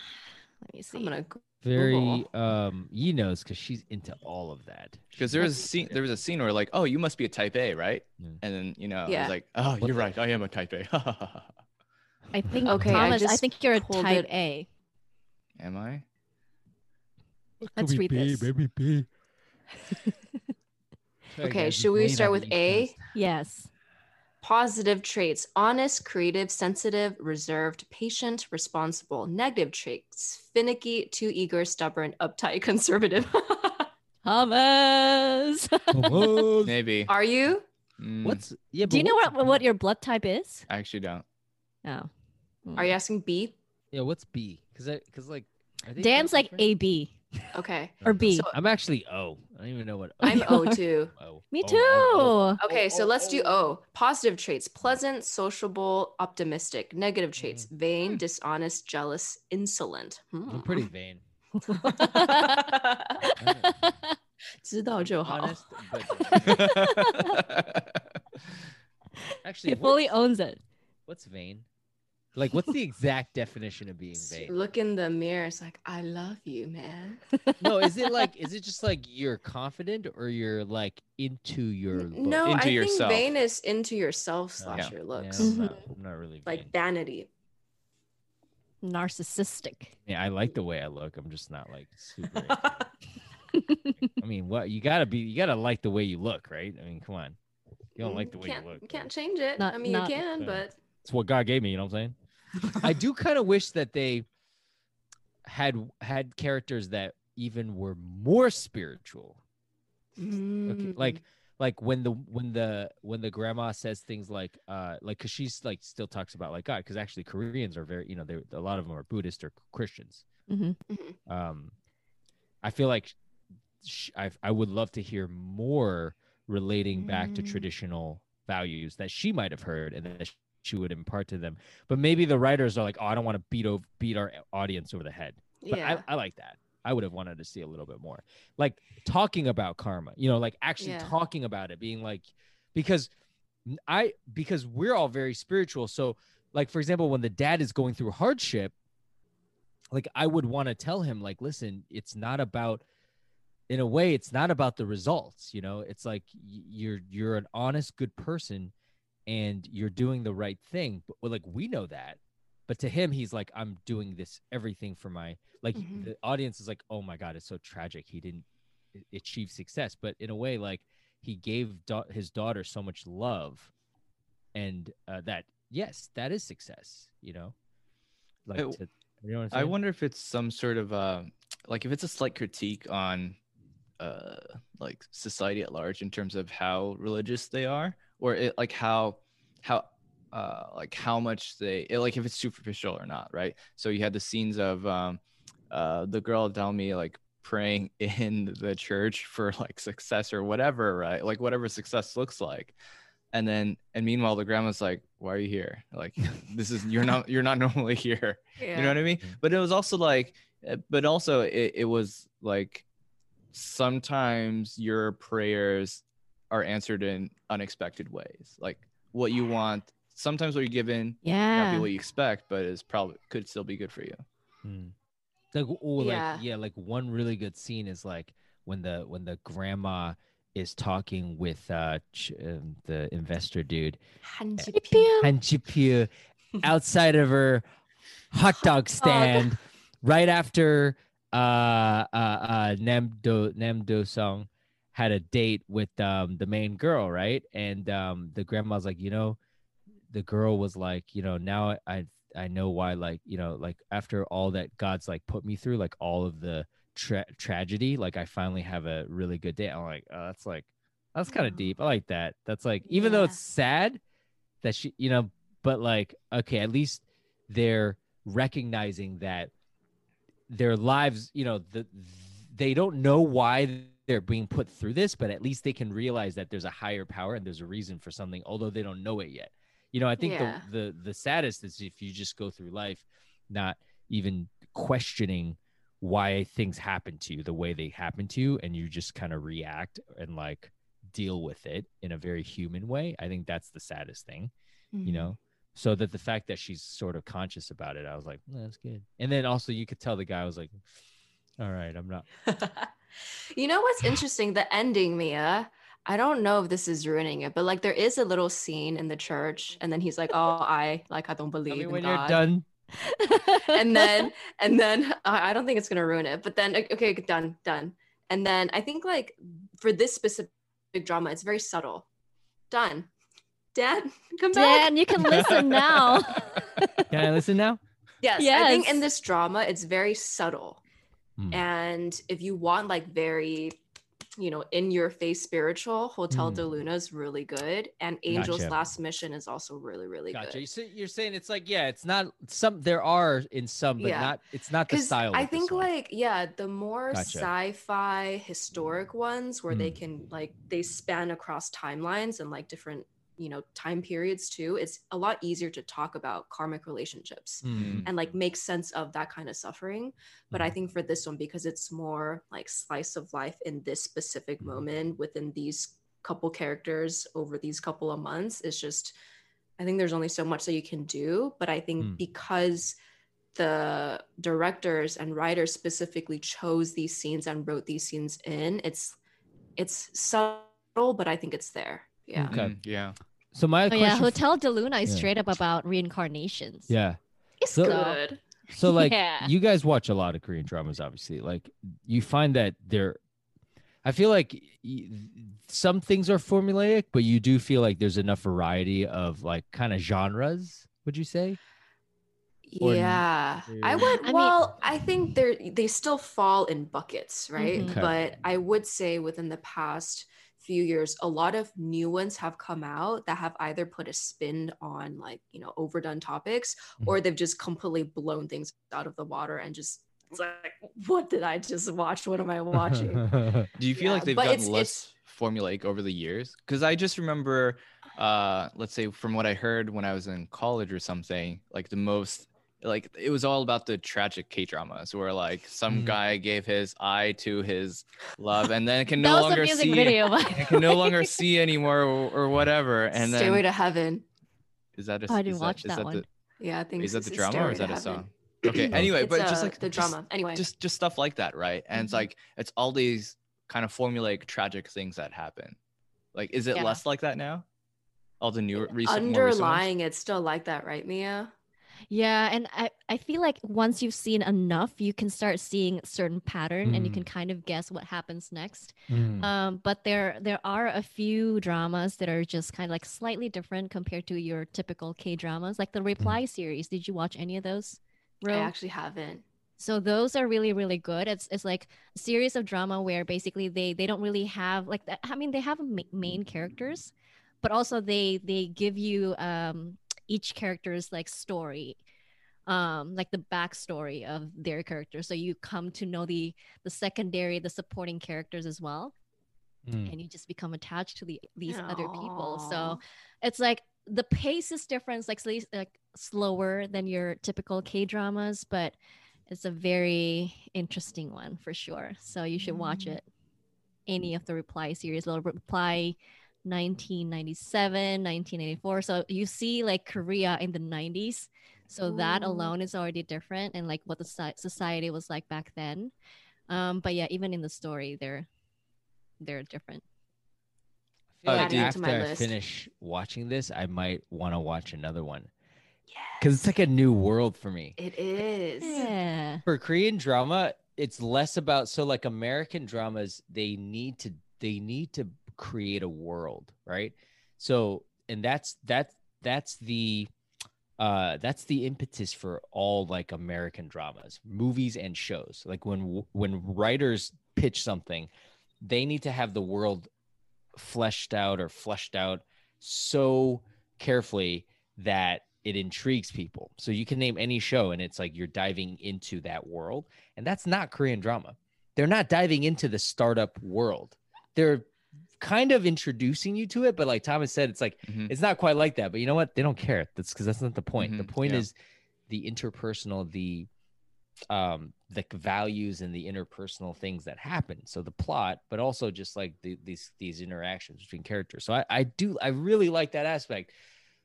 let me see. I'm gonna go- Very Google. um Yi knows because she's into all of that. because there was a scene there was a scene where like oh you must be a type a right Yeah. and then you know Yeah. it's like oh What you're right i am a type a I think Okay, I Thomas. I, just think you're a type it- A. am i Let's read this. baby, Okay, should we start with A? Yes. Positive traits honest, creative, sensitive, reserved, patient, responsible. Negative traits finicky, too eager, stubborn, uptight, conservative. Thomas. maybe Are you? Mm, What's yeah? Do you know what what your blood type is? i actually don't Oh. Are you asking B? Yeah, what's B? Because I because like are they Dan's like? A B Okay. or B. So- I'm actually O. I don't even know what. I'm You O are? too. O. Me O, too. O, O. Okay, Oh, so oh, let's do oh. O. Positive traits pleasant, sociable, optimistic. Negative traits Mm-hmm. vain, dishonest, jealous, insolent. Hmm. I'm pretty vain. 知道就好。 Honest, but actually, he what- fully owns it. what's vain? Like, what's the exact definition of being vain? Look in the mirror. It's like, I love you, man. No, is it like, is it just like you're confident or you're like into your look? No, Into I yourself. think vain is into yourself Oh, slash Yeah. your Yeah, looks. I'm, Mhm. not, I'm not really vain. Like vanity. Narcissistic. yeah, I like the way I look. I'm just not like super. I mean, what you gotta be, you gotta like the way you look, right? I mean, come on. You don't like the way can't, you look. You can't change it. Not- I mean, not- you can, Yeah. but It's what God gave me. You know what I'm saying? I do kind of wish that they had had characters that even were more spiritual. Okay, Mm. like like when the when the when the grandma says things like uh like because she's like still talks about like God because actually Koreans are very you know they a lot of them are Buddhist or Christians. hmm Um, I feel like sh- I I would love to hear more relating back to Mm. traditional values that she might have heard and that she would impart to them. But maybe the writers are like, oh, I don't want to beat over beat our audience over the head. But yeah. I, I like that. I would have wanted to see a little bit more, like talking about karma. You know, like actually Yeah. talking about it, being like, because I because we're all very spiritual. So, like for example, when the dad is going through hardship, like I would want to tell him, like, listen, it's not about. In a way, it's not about the results. You know, it's like you're you're an honest, good person, and you're doing the right thing. But well, like we know that, but to him he's like i'm doing this everything for my like Mhm. the audience is like oh my god it's so tragic he didn't achieve success but in a way like he gave da- his daughter so much love and uh, that yes that is success you know like I- to, you know what I'm I wonder if it's some sort of uh, like if it's a slight critique on uh like society at large in terms of how religious they are, or it like how how uh like how much they it, like if it's superficial or not, right? So you had the scenes of um uh the girl telling me like praying in the church for like success or whatever, right? Like whatever success looks like. And then and meanwhile the grandma's like, Why are you here? Like this is you're not you're not normally here Yeah. you know what i mean but it was also like uh, but also it, it was like sometimes your prayers are answered in unexpected ways. Like what you want, sometimes what you're given, yeah, not be what you expect, but it's probably could still be good for you. Hmm. Like oh, yeah. like yeah, like one really good scene is like when the when the grandma is talking with uh ch- um, the investor dude Han Ji-pyo. outside of her hot dog oh. stand right after uh uh uh Nam Do Nam Do song had a date with um the main girl, right? And um the grandma's like, you know, the girl was like, you know, now I I know why like, you know, like after all that God's like put me through, like all of the tra- tragedy, like I finally have a really good day. I'm like, oh, that's like that's kind of Oh. deep. I like that. That's like even though it's sad that she, you know, but like okay, at least they're recognizing that their lives, you know, the they don't know why they're being put through this, but at least they can realize that there's a higher power and there's a reason for something, although they don't know it yet. You know, I think Yeah. the, the the saddest is if you just go through life not even questioning why things happen to you the way they happen to you and you just kind of react and like deal with it in a very human way. I think that's the saddest thing Mm-hmm. you know so that the fact that she's sort of conscious about it i was like "No, that's good and then also you could tell the guy was like all right i'm not you know what's interesting? The ending, Mia. I don't know if this is ruining it, but like there is a little scene in the church, and then he's like, "Oh, I like I don't believe i mean in when God." you're done and then and then I I don't think it's gonna ruin it. But then okay, done, done. And then I think like for this specific drama, it's very subtle. Done. Dan, come back. Dan, you can listen now. can i listen now Yes, I think in this drama, it's very subtle. Hmm. And if you want like very, you know, in your face spiritual, Hotel Hmm. del Luna is really good. And Angel's Gotcha. Last Mission is also really, really gotcha good. you say, you're saying it's like yeah it's not some there are in some but Yeah. not it's not the style I think like yeah, the more Gotcha. sci-fi historic ones where they Mm. can like they span across timelines and like different you know time periods too. It's a lot easier to talk about karmic relationships Hmm. and like make sense of that kind of suffering. But I Mhm. think for this one because it's more like slice of life in this specific Mhm. moment within these couple characters over these couple of months, it's just I think there's only so much that you can do. But I think Mm. because the directors and writers specifically chose these scenes and wrote these scenes in, it's it's subtle, but I think it's there. Yeah. Okay. Mm, yeah so my Oh question yeah, f- Hotel del Luna is Yeah. straight up about reincarnations. yeah It's So- good. So like Yeah. you guys watch a lot of Korean dramas, obviously. Like you find that they're, I feel like some things are formulaic, but you do feel like there's enough variety of like kind of genres. Would you say? Or yeah i or- would I mean- well i think they're they still fall in buckets right Mhm. Okay. but i would say within the past few years a lot of new ones have come out that have either put a spin on like you know overdone topics Mhm. or they've just completely blown things out of the water and just it's like what did i just watch? What am i watching? Do you feel Yeah, like they've gotten it's- less formulaic over the years? Because i just remember uh let's say from what i heard when i was in college or something like the most like it was all about the tragic K dramas where like some Mhm. guy gave his eye to his love and then can that no was longer a music see video. by can no longer see anymore or, or whatever and stairway then to heaven is that a Oh, I didn't watch is that the- one. yeah i think is that the drama or is that a song okay anyway It's, but just uh, like the just- drama anyway just just stuff like that right and it's Mhm. like it's all these kind of formulaic tragic things that happen like is it Yeah. less like that now all the new recent more recent ones? underlying it's still like that right mia Yeah, and I, I feel like once you've seen enough, you can start seeing certain pattern and you Mm. can kind of guess what happens next. Mm. Um, but there there are a few dramas that are just kind of like slightly different compared to your typical K dramas, like the Reply series. Did you watch any of those? I actually haven't. So those are really really good. It's it's like a series of drama where basically they they don't really have like. I mean they have ma- main characters, but also they they give you um each character's like story, um like the backstory of their character. So you come to know the the secondary the supporting characters as well, Mm. and you just become attached to the these other people. So it's like the pace is different, it's like sli- like slower than your typical K dramas, but it's a very interesting one for sure. So you should watch Mm. it. Any of the Reply series, little Reply 1997, 1984. So you see like Korea in the 90s. So that alone is already different and like what the society was like back then. Um, but yeah, even in the story, they're they're different. I feel like after I list. finish watching this, I might want to watch another one Yeah. because it's like a new world for me. It is. Yeah. For Korean drama, it's less about so like American dramas, they need to they need to create a world, right? So and that's that's that's the uh that's the impetus for all like American dramas, movies and shows. Like when when writers pitch something, they need to have the world fleshed out or fleshed out so carefully that it intrigues people. So you can name any show and it's like you're diving into that world. And that's not Korean drama. They're not diving into the startup world. They're kind of introducing you to it, but like Thomas said, it's like Mhm. it's not quite like that. But you know what? They don't care. That's because that's not the point. The Mhm, point yeah. is the interpersonal, the um the values and the interpersonal things that happen so the plot but also just like the, these these interactions between characters so i i do i really like that aspect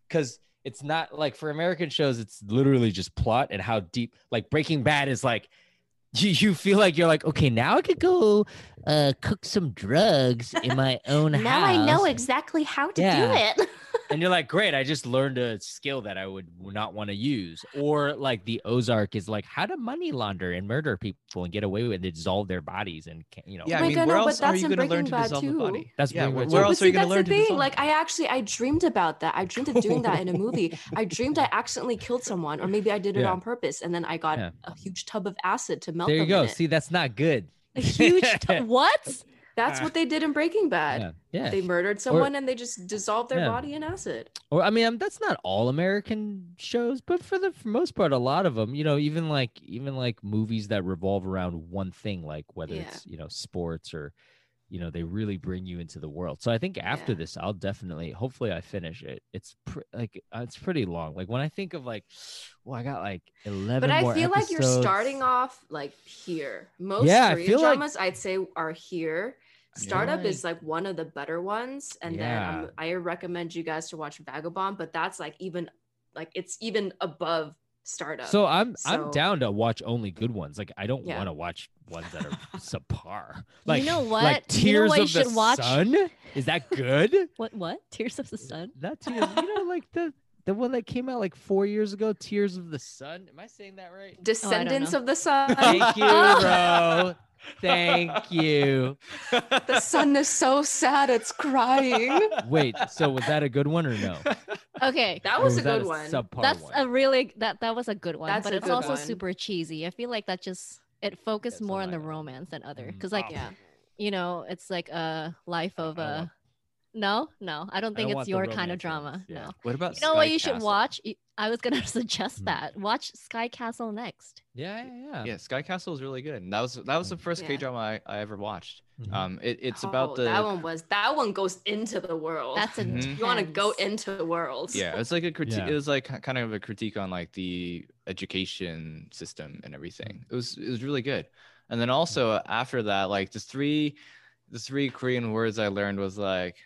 because it's not like for american shows it's literally just plot and how deep like breaking bad is like you, you feel like you're like okay now i could go uh cook some drugs in my own house Now I know exactly how to Yeah. do it. and you're like, great, I just learned a skill that I would not want to use. Or like the Ozark is like how to money launder and murder people and get away with it, dissolve their bodies and ca- you know. Yeah, Oh I my mean, God, where no, else are you going to learn to Bad dissolve the body? That's yeah. Where, where else but are you going to learn the to thing. dissolve? Like I actually I dreamed about that. I dreamed of doing that in a movie. I dreamed I accidentally killed someone, or maybe I did it Yeah. on purpose, and then I got Yeah. a huge tub of acid to melt there you them in go. it. See, that's not good. A huge t- what? That's what they did in Breaking Bad. Yeah. Yeah. They murdered someone and they just dissolved their Yeah. body in acid. or I mean, um, that's not all American shows, but for the for most part, a lot of them, you know, even like even like movies that revolve around one thing, like whether Yeah. it's you know sports or, you know, they really bring you into the world. So I think after Yeah. this, I'll definitely, hopefully, I finish it. It's pr- like uh, it's pretty long. Like when I think of like, well, I got like eleven. But I feel like you're starting off like here. Most Yeah, I Korean feel like- dramas I'd say are here. Yeah. Startup like- is like one of the better ones, and then Yeah. um, I recommend you guys to watch Vagabond. But that's like even like it's even above Startup. So I'm So- I'm down to watch only good ones. Like I don't Yeah. want to watch ones that are subpar. Like you know what? Like you know Tears what you of the should watch? Sun. Is that good? What what? Tears of the Sun? Not Tears. you know, like the the one that came out like four years ago, Tears of the Sun. Am I saying that right? Descendants know. of the Sun. Thank you, bro. Thank you. the sun is so sad it's crying. Wait, so was that a good one or no? Okay. That Or was a that good one. Subpar That's one? a really that that was a good one, That's but it's also one. super cheesy. I feel like that just it focused That's more on the romance than other Mm, because like oh. Yeah. you know it's like a life of a want- no no I don't I think don't it's your kind of drama yeah. no What about you know what Sky you should watch I was gonna suggest Hmm. that watch Sky Castle next Yeah, yeah, yeah. Yeah, Sky Castle is really good. And that was that was the first Yeah. K drama I, I ever watched. Mhm. Um, it, it's Oh, about the that one was that one goes into the world. that's a Mhm. you want to go into worlds. yeah, it's like a critique. Yeah. It was like kind of a critique on like the education system and everything. It was it was really good. And then also after that, like the three the three Korean words I learned was like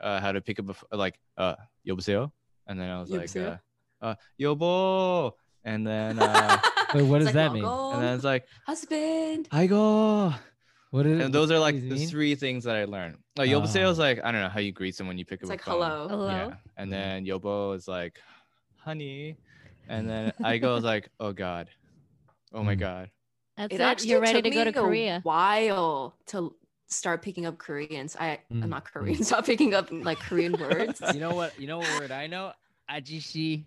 uh, how to pick up a, like uh yoboseyo, and then I was like uh, uh yobo, and then uh, Wait, what does like, that mean? and then it's like husband, I go. What is, and those are like the mean? three things that I learned. Like oh. is ah. like I don't know how you greet someone. You pick it's up like hello, hello, yeah. And then yobo is like honey, and then I go is like oh god, oh my hmm. god. That's it. it. You're ready to go to Korea. While to start picking up Koreans. I Mm, I'm not Korean. Stop picking up like Korean words. You know what? You know what word I know? Ajishi.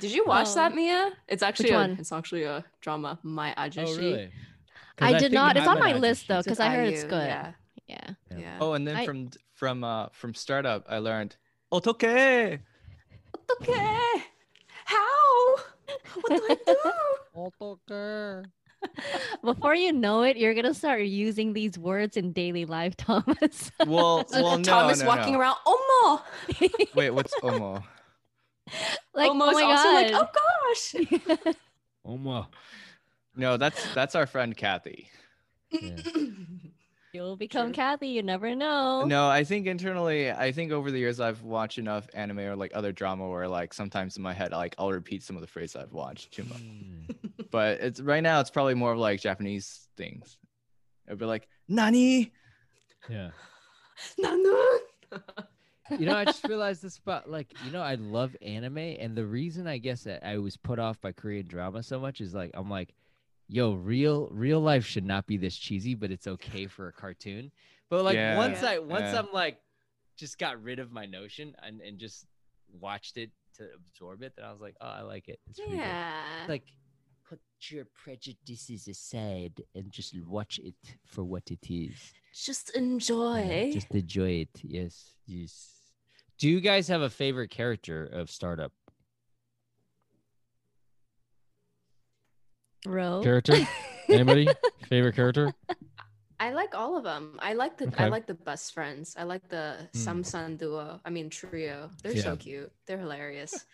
Did you watch that, Um, Mia? It's actually a, it's actually a drama. My Ajishi. Oh, really? 'Cause I did not. we It's have on an my list though, because I heard it's good. Yeah. Yeah. Yeah. Yeah. Oh, and then I- from from uh from startup, I learned otoke. Okay. How? What do I do? Otoke. Before you know it, you're gonna start using these words in daily life, Thomas. Well, well, no, Thomas no, walking no. around. Omo. Wait, what's omo? like, Omo oh my also god. like, oh gosh. Omo. No, that's that's our friend Kathy. You'll become True. Kathy. You never know. No, I think internally, I think over the years I've watched enough anime or like other drama where like sometimes in my head like I'll repeat some of the phrases I've watched too much. Mm. But it's right now it's probably more of like Japanese things. It'd be like Nani. Yeah. Nanu. you know, I just realized this about like, you know, I love anime, and the reason I guess that I was put off by Korean drama so much is like I'm like, yo, real real life should not be this cheesy, but it's okay for a cartoon. But like Yeah. once I once Yeah. I'm like just got rid of my notion and, and just watched it to absorb it, then I was like, oh, I like it. It's pretty good. Yeah. Like put your prejudices aside and just watch it for what it is. Just Yeah, enjoy. Just enjoy it. Yes. Yes. Do you guys have a favorite character of Startup? Ro. Character? Anybody? favorite character? I like all of them. I like the Okay. I like the best friends. I like the Mm. Samsan duo. I mean trio. They're Yeah. so cute. They're hilarious.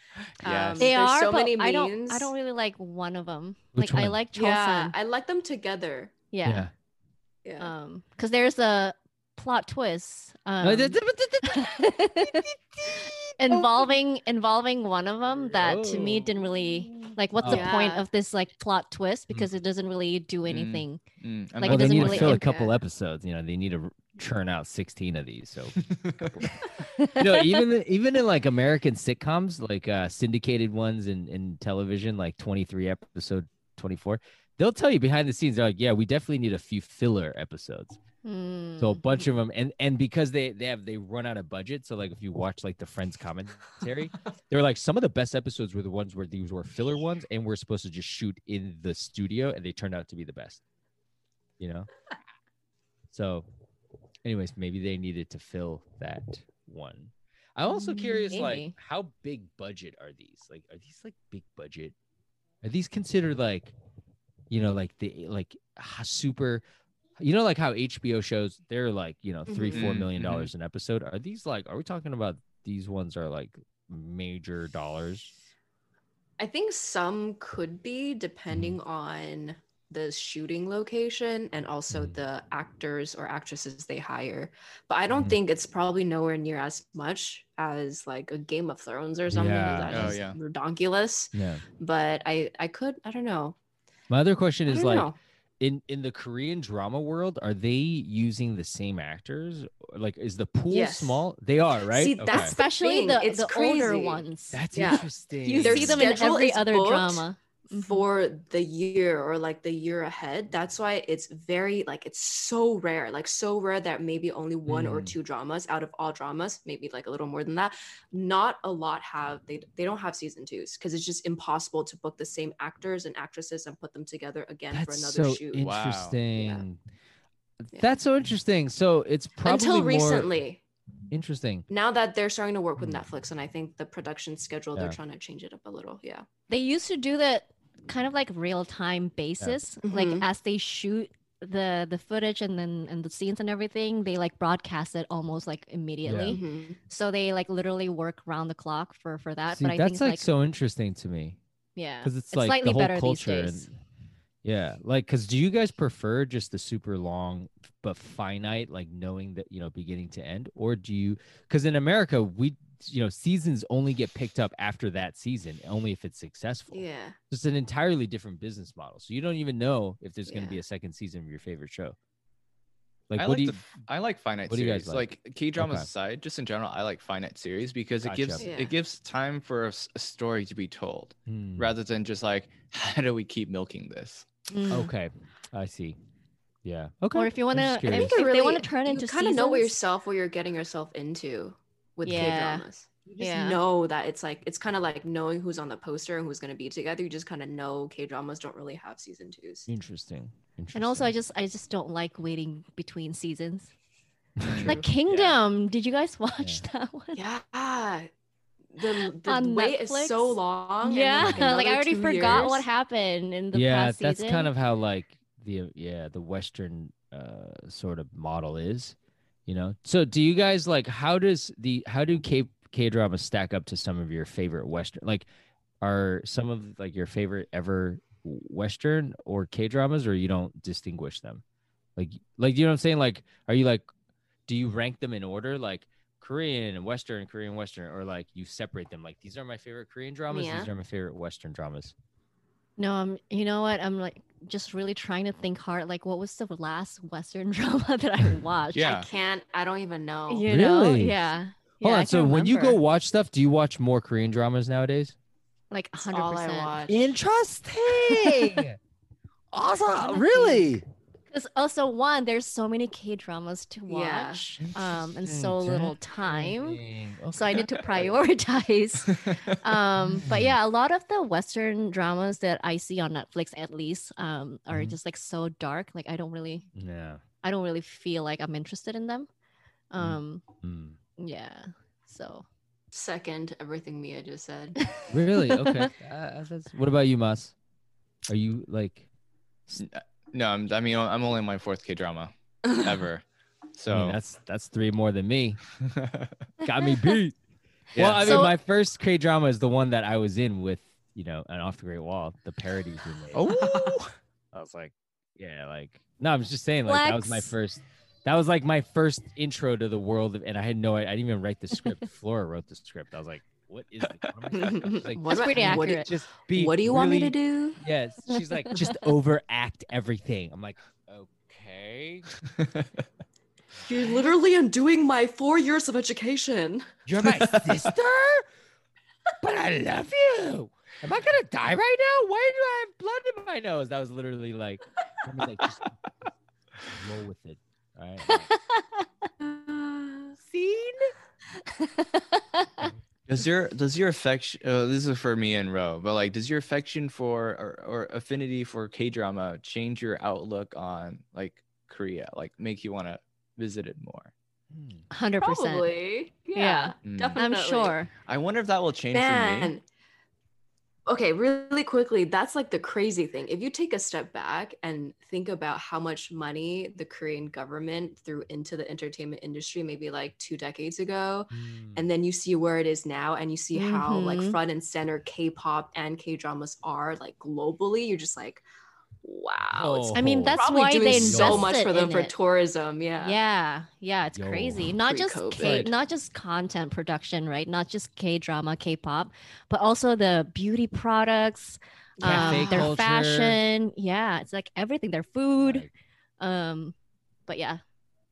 Yes. Um, They are, so but many I don't. I don't really like one of them. Which like I like Chosun. Yeah, I like them together. Yeah. Yeah. Um, because there's a plot twist. Um, involving involving one of them that to me didn't really like. What's the point Yeah. of this like plot twist? Because it doesn't really do Mm. anything. Mm, I'm Like, well, it they doesn't need really to fill a couple Yeah. episodes. You know, they need to churn out 16 of these. So, no, even even in like American sitcoms, like uh syndicated ones in in television, like 23 episode 24, they'll tell you behind the scenes. They're like, yeah, we definitely need a few filler episodes. So a Mm. bunch of them, and and because they they have they run out of budget. So like if you watch like the Friends commentary, they're like some of the best episodes were the ones where these were filler ones, and we're supposed to just shoot in the studio, and they turned out to be the best. You know. So, anyways, maybe they needed to fill that one. I'm also curious, like, how big budget are these? Like, are these like big budget? Are these considered like, you know, like the like super, you know, like how HBO shows they're like, you know, three four Mhm. million dollars an episode. Are these like? Are we talking about these ones are like major dollars? I think some could be depending on the shooting location and also Mhm. the actors or actresses they hire. But I don't Mhm. think it's probably nowhere near as much as like a Game of Thrones or something. Yeah. That's Oh, just yeah. redonkulous. Yeah. But I I could I don't know. My other question I is like, know. In in the Korean drama world, are they using the same actors? Like, is the pool Yes. small? They are, right? See, Okay. that's the especially thing, the, it's the older ones. that's Yeah. interesting. you Their see them in every other booked drama. Mhm. for the year or like the year ahead. That's why it's very like it's so rare, like so rare that maybe only one or Mm. two dramas out of all dramas, maybe like a little more than that. Not a lot have they they don't have season twos because it's just impossible to book the same actors and actresses and put them together again for another so shoot. Wow. interesting. Yeah. That's so interesting. So it's probably Until more recently. interesting. Now that they're starting to work with Mm. Netflix, and I think the production schedule Yeah. they're trying to change it up a little. Yeah. They used to do that kind of like real time basis, like Mhm. as they shoot the the footage and then and the scenes and everything, they like broadcast it almost like immediately. Mhm. So they like literally work round the clock for for that. See, but I that's think like, like so interesting to me yeah, because it's, like slightly the whole better culture. these days. And, yeah, like because do you guys prefer just the super long but finite, like knowing that you know beginning to end, or do you? Because in America, we you know seasons only get picked up after that season, only if it's successful. Yeah. It's an entirely different business model. So you don't even know if there's going to be a second season of your favorite show. Like I what like do you? the, I like finite what do you series. guys like? like K dramas Okay. aside, just in general, I like finite series because it Gotcha. gives Yeah. it gives time for a story to be told Hmm, rather than just like how do we keep milking this? Mm. Okay, I see. Yeah. Okay. Or if you want to, just if, curious. think it if they want to turn you into kind of know what yourself what you're getting yourself into with Yeah. K dramas. You just Yeah. know that it's like it's kind of like knowing who's on the poster and who's going to be together. You just kind of know K dramas don't really have season twos. Interesting. Interesting. And also, I just I just don't like waiting between seasons. True. Like Kingdom, did you guys watch that one? Yeah, the the On wait is so long. Yeah, like, I already two forgot what happened in the yeah, past that's season. kind of how like the yeah the Western uh sort of model is, you know. So do you guys like how does the how do K K dramas stack up to some of your favorite Western like are some of like your favorite ever Western or K dramas or you don't distinguish them? Like like you know what I'm saying? Like are you like do you rank them in order like Korean, and Western, Korean, Western, or like you separate them? Like these are my favorite Korean dramas. Yeah. These are my favorite Western dramas. No, I'm. You know what? I'm like just really trying to think hard. Like, what was the last Western drama that I watched? Yeah. I can't. I don't even know. You know? Really? Yeah. Hold Yeah, on. So can't when you go watch stuff, do you watch more Korean dramas nowadays? like That's 100. all I percent watch. Interesting. awesome. Let me Really? Because also one, there's so many K dramas to Yeah. watch, um, and so little time. Dang. So I need to prioritize. um, but yeah, a lot of the Western dramas that I see on Netflix, at least, um, are Mhm. just like so dark. Like I don't really, Yeah. I don't really feel like I'm interested in them. Um, Mm. yeah. So Second, everything Mia just said. Really? Okay. Uh, what about you, Mas? Are you like? No, I'm, I mean I'm only in my fourth K drama ever, so I mean, that's that's three more than me. Got me beat. yeah. Well, I mean, So- my first K drama is the one that I was in with, you know, an off the Great Wall, the parodies we made. oh, I was like, yeah, like no, I was just saying, like that was my first. That was like my first intro to the world, of, and I had no, I didn't even write the script. Flora wrote the script. I was like, what is it? What am I talking about? Like, What That's do I- pretty what do- accurate. just be. what do you want me to do? Yes, she's like, just overact everything. I'm like, okay, You're literally undoing my four years of education. you're my sister, but I love you. Am I gonna die right now? Why do I have blood in my nose? That was literally like, I mean, like just roll with it. All right. Scene. Does your does your affection? Uh, this is for me and Ro, but like, does your affection for or, or affinity for K drama change your outlook on like Korea? Like, make you want to visit it more? hundred percent. Probably. Yeah. Yeah. Mm. Definitely. I'm sure. I wonder if that will change for me. Man. Okay, really quickly, that's like the crazy thing. If you take a step back and think about how much money the Korean government threw into the entertainment industry maybe like two decades ago, Hmm. and then you see where it is now, and you see how like Mhm. front and center K-pop and K-dramas are like globally, you're just like, wow. Oh. I mean, that's probably why doing they so much for them for it. tourism. Yeah. Yeah, yeah, it's Yo. crazy. Not just K, not just content production, right? Not just K drama, K pop, but also the beauty products, Cafe um, their culture. fashion. Yeah, it's like everything. Their food. Right. Um, but yeah,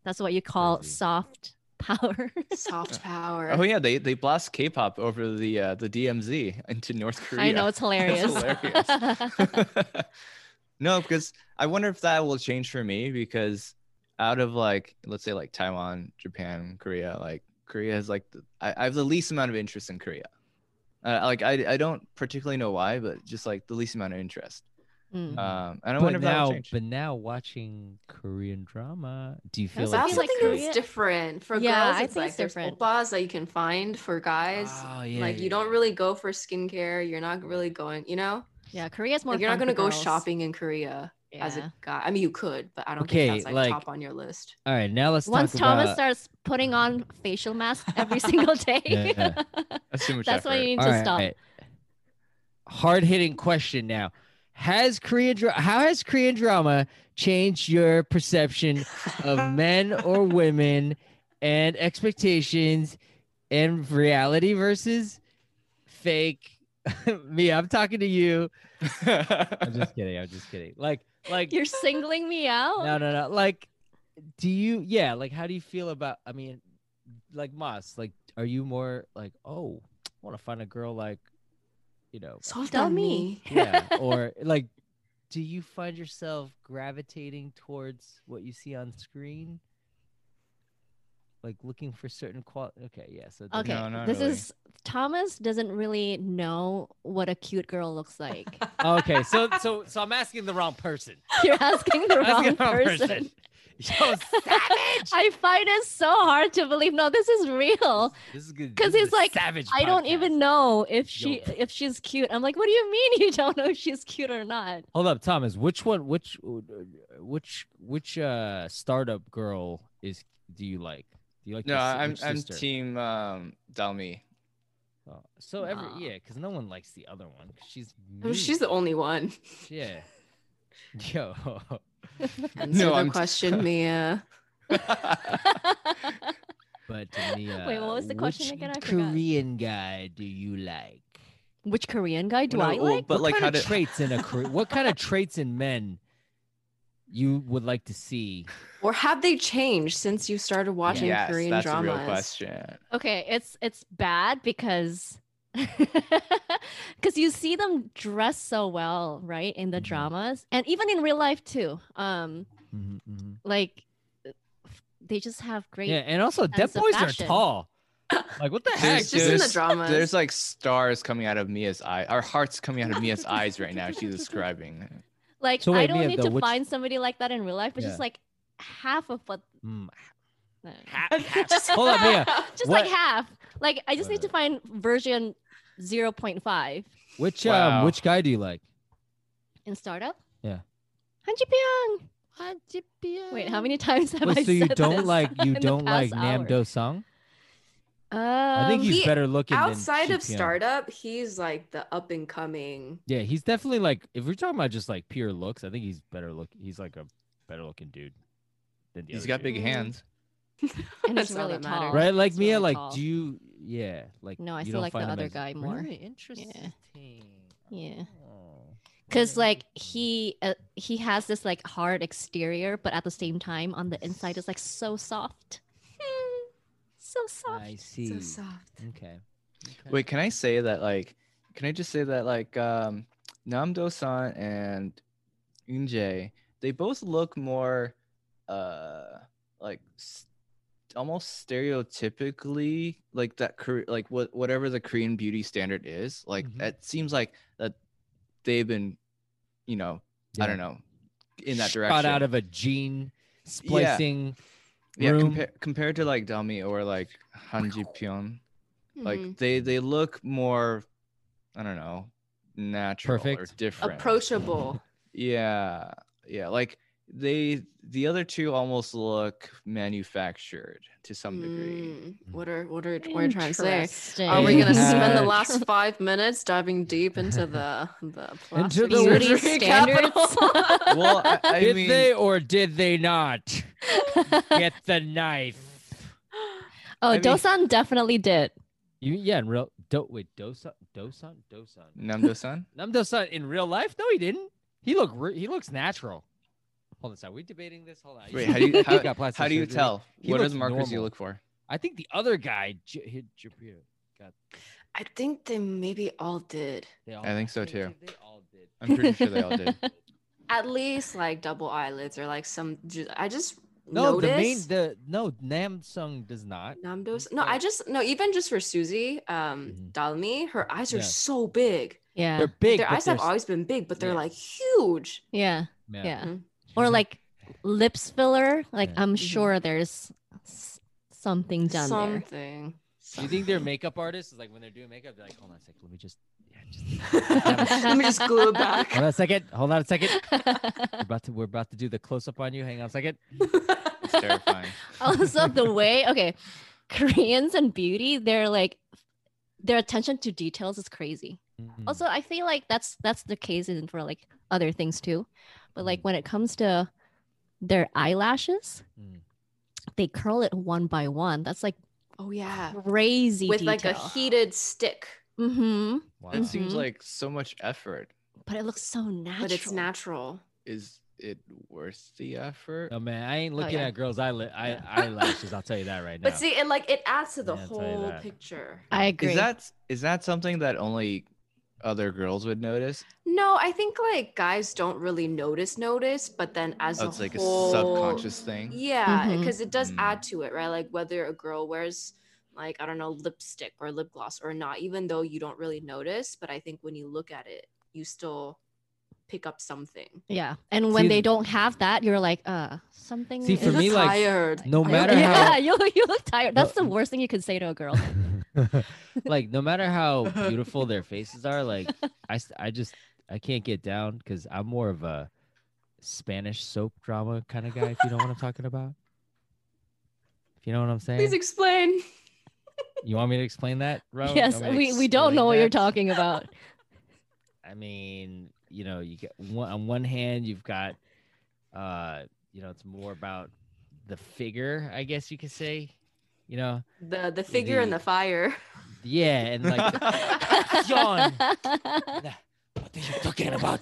that's what you call Crazy. soft power. Soft power. Oh yeah, they they blast K-pop over the uh, the DMZ into North Korea. I know it's hilarious. hilarious. no, because I wonder if that will change for me because out of like let's say like Taiwan, Japan, Korea, like Korea has like the, I, I have the least amount of interest in Korea. Uh, like I I don't particularly know why, but just like the least amount of interest. Mm. Um, and I But wonder if that now, but now watching Korean drama, do you feel That's like That's feel the like thing Korea- that's different for Yeah, girls. I It's think like it's there's different. oppas that you can find for guys. Oh, yeah, like you yeah, don't really go for skincare. You're not really going. You know, yeah, Korea's more. like you're not gonna go girls. shopping in Korea as a guy. I mean, you could, but I don't Okay, think that's like, like- top on your list. All right, now let's Once talk Thomas about. starts putting on mm. facial masks every single day, Yeah. That's that's why you need All to right, stop. Hard hitting question now. Has Korean dra- how has Korean drama changed your perception of men or women and expectations and reality versus fake? Me, I'm talking to you. I'm just kidding. I'm just kidding. Like, like You're singling me out. no, no, no. Like, do you yeah like how do you feel about i mean like moss like are you more like oh i want to find a girl like you know Soft on me. me. yeah or like do you find yourself gravitating towards what you see on screen like looking for certain quality. okay yeah so Okay, No, this really. is Thomas doesn't really know what a cute girl looks like. okay so so so i'm asking the wrong person You're asking the I'm asking wrong the person. yo savage I find it so hard to believe. No, this is real. this is good 'Cause this is he's like, savage I don't even know if she Yo. if she's cute. I'm like, what do you mean you don't know if she's cute or not? Hold up, Thomas. Which one? Which which which uh startup girl is do you like? Do you like? No, the I'm which I'm team um Dalmi. Oh, so every yeah, because no one likes the other one. she's I mean, She's the only one. yeah. Yo, Answer No, the I'm- question, Mia. but to me, uh, Wait, what was the question again? I forgot. Korean guy do you like? Which Korean guy do No, I well, like? But what like, kind how of did- traits in a Kore- what kind of traits in men you would like to see? Or have they changed since you started watching yes, Korean that's dramas? a real question. Okay, it's it's bad because because you see them dress so well, right, in the Mhm. dramas, and even in real life too. Um, Mhm, mhm. like they just have great. Yeah, and also deaf sense of boys are tall. Like what the heck? There's, It's just in the there's- dramas. There's like stars coming out of Mia's eye. Our hearts coming out of Mia's eyes right now. She's describing. Like So I don't Mia, need though, to which- find somebody like that in real life, but Yeah. just like half of what. Mm, uh, ha- ha- hold on, Mia. just What- like half. Like I just need to Uh, find version zero point five Which Wow. um which guy do you like? in startup. Yeah. Han Ji-pyeong. Wait, how many times have I Wait, so you don't this like you don't like past Nam? Do Sung? Um, I think he's he- better looking Outside than of startup, he's like the up and coming. Yeah, he's definitely like if we're talking about just like pure looks, I think he's better look. He's like a better looking dude. Than the He's other got big hands. and he's That's really that tall. matters. right? Like He's Mia, really like tall. do you? Yeah, like No, I you still like the other as- guy more. Really interesting. Yeah. Oh, because like he uh, he has this like hard exterior but at the same time on the inside is like so soft so soft I see. So soft. Okay. okay. Wait, can I say that like can I just say that like um Namdo san and Unjae, they both look more uh like s- almost stereotypically like that Kore- like what whatever the Korean beauty standard is. Like Mhm. it seems like that they've been, you know, I don't know, in that Shot direction. out of a gene splicing. yeah, room. compa- compared to like Dami or like Han Ji-pyeong. like Mhm. they they look more i don't know natural or different approachable. yeah yeah like they the other two almost look manufactured to some degree Mm, What are what are what are you trying to say? Are we gonna spend the last five minutes diving deep into the the plastic the Beauty standards? well i, I did mean they or did they not get the knife? oh I mean- dosan definitely did You yeah, in real do wait Dosan Dosan Dosan namdo-san Namdo-san in real life? No, he didn't. He look re- he looks natural. Hold on, a second. we debating this? Hold on. wait how do you how, got plastic how do you surgery. tell He what are the markers you look for I think the other guy, J- he- Japiro, got. I think they maybe all did. They all, I think so, too. They all did. i'm pretty sure they all did At least like double eyelids or like some. ju- I just No, the main noticed. the no Namsung does not. Namdos. He's No, I just no. Even just for Suzy, um, Mhm. Dalmi, her eyes are Yeah. so big. yeah They're big. Their eyes have they're s- always been big, but they're Yeah. like huge. yeah yeah. yeah Mhm. Or like lips filler like Yeah. i'm Mhm. sure there's s- something done there Something. Do you think their makeup artists is like when they're doing makeup? They're like, hold on a second, let me just, yeah, just Let me just glue it back. hold on a second, hold on a second. We're about to we're about to do the close up on you. Hang on a second. it's terrifying also the way okay koreans and beauty they're like their attention to details is crazy Mm. also i feel like that's that's the case in for like other things too but like when it comes to their eyelashes Mm. they curl it one by one that's like oh yeah, crazy with like a heated stick, mm-hmm Wow. it seems like so much effort but it looks so natural but it's natural. is it worth the effort. No man, I ain't looking yeah. at girls' eyel- eye, Yeah. eyelashes. I'll tell you that right now. But see, it like it adds to the Yeah, I'll tell you whole picture. I agree. Is that is that something that only other girls would notice? No, I think like guys don't really notice notice, but then as Oh, a it's like whole, a subconscious thing. Yeah, because it does Mm. add to it, right? Like whether a girl wears like I don't know lipstick or lip gloss or not, even though you don't really notice, but I think when you look at it, you still pick up something. yeah. And when See, they don't have that, you're like, uh, something. See, for You me, like, tired. no matter look how- yeah, you you look tired. That's the worst thing you could say to a girl. like no matter how beautiful their faces are, like I, I just I can't get down because I'm more of a Spanish soap drama kind of guy. If you know what I'm talking about, if you know what I'm saying. Please explain. You want me to explain that, Ro? Yes, want me to we, we don't explain know what you're talking about. I mean, you know, you get one, on one hand, you've got, uh, you know, it's more about the figure, I guess you could say, you know, The the figure The- the fire. yeah, and like, John. what are you talking about?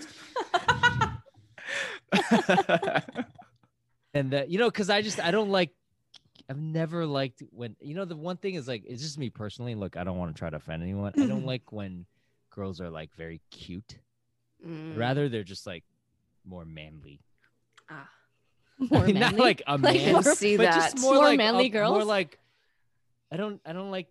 And that, you know, because I just I don't like. I've never liked when you know the one thing is like it's just me personally. Look, I don't want to try to offend anyone. I don't like when girls are like very cute. Mm. Rather, they're just like more manly. Ah. More I mean, not like a Like man, more- see but that. just more, More like manly a- More like I don't I don't like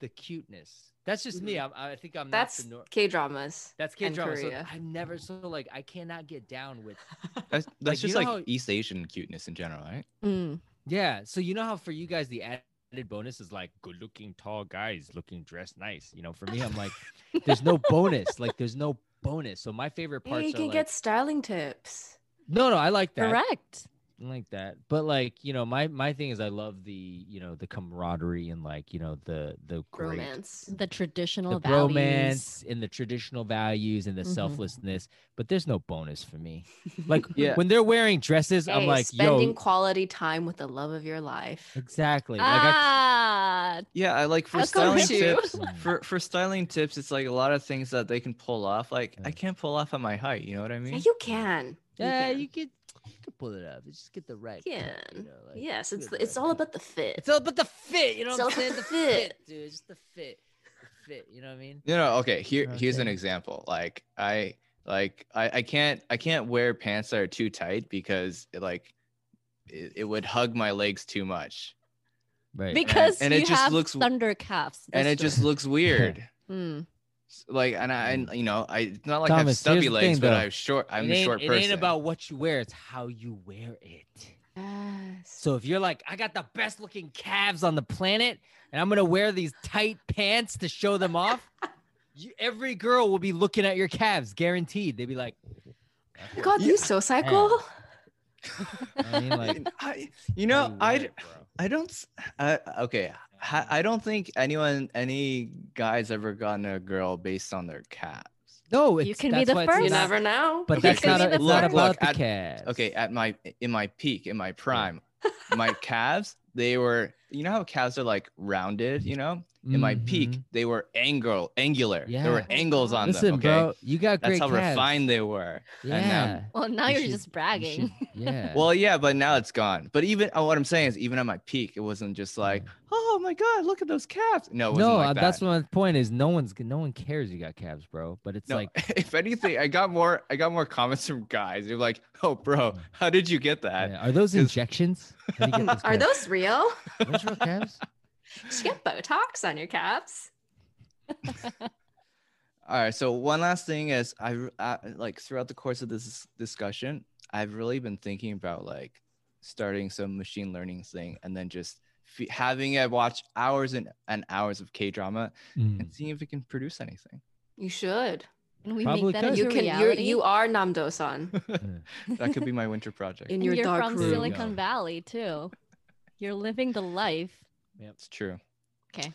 the cuteness. That's just me. Mhm. I'm, I think I'm That's the nor- K dramas. that's K dramas. So I'm never so like I cannot get down with That's, that's you just like how- East Asian cuteness in general, right? Mm. Yeah. So you know how for you guys the added bonus is like good looking tall guys looking dressed nice. You know, for me I'm like there's no bonus. Like there's no bonus. So my favorite Hey, parts you can like get styling tips. no no I like that. Correct. I like that. But like you know my my thing is I love the you know the camaraderie and like you know the the great Romance. The traditional the values. romance and the traditional values and the Mhm. selflessness. But there's no bonus for me. Like Yeah. when they're wearing dresses, I'm like spending yo quality time with the love of your life. exactly. Like I, Ah, Yeah, I like for How come styling tips. For for styling tips, it's like a lot of things that they can pull off. Like I can't pull off at my height. You know what I mean Yeah, mean? you can. yeah, can. you could you could pull it up. Just get the right. Yeah. cut, you know, like, yes, it's the it's all about the fit. It's all about the fit. You know It's what I'm saying? The the fit, fit. dude. Just the fit. The fit. You know what I mean? You know, okay, here know here's an example. Like I like I, I can't I can't wear pants that are too tight because it like it, it would hug my legs too much. Right. because and it you just have looks- thunder calves. and it true. just looks weird. Mm. S- Like and I and, you know, I it's not like I have stubby legs, thing, but. I'm short I'm it a ain't, short it person. ain't about what you wear, it's how you wear it. Yes. So if you're like, I got the best looking calves on the planet, and I'm gonna wear these tight pants to show them off, you, every girl will be looking at your calves, guaranteed. They'd be like, God, Yeah. you so cycle. I mean, like, I, you know, wear I. I don't. s- Uh, okay, ha- I don't think anyone, any guys ever gotten a girl based on their calves. No, You it's, can be the why it's first. You never know. But that's can not, a, the it's not about Look, the at- calves. Okay, at my in my peak, in my prime, my calves they were. You know how calves are like rounded. You know, in my peak Mhm. they were angle, angular. Yeah. There were angles on Listen, them. Okay, bro, you got that's great how calves. refined they were. Yeah. and, um, Well, now You you're should- just you bragging. should- yeah. Well, yeah, but now it's gone. But even uh, what I'm saying is, even at my peak, it wasn't just like, oh my god, look at those calves. No, it wasn't no, like uh, that's that. what my point is. No one's no one cares you got calves, bro. But it's No, like if anything, I got more. I got more comments from guys. They're like, "Oh, bro, how did you get that?" yeah, are those injections? How do you get those Are those real? Are those real calves? Did you get Botox on your calves? All right. So one last thing is, I uh, like throughout the course of this discussion, I've really been thinking about like starting some machine learning thing, and then just f- having it watch hours and, and hours of K drama Mm. and seeing if it can produce anything. You should. Can we Probably make that could. You can. You're, reality? you are Nam Do-san that could be my winter project. in and your you're dark from room. Silicon go. Valley too. You're living the life. It's true. Okay.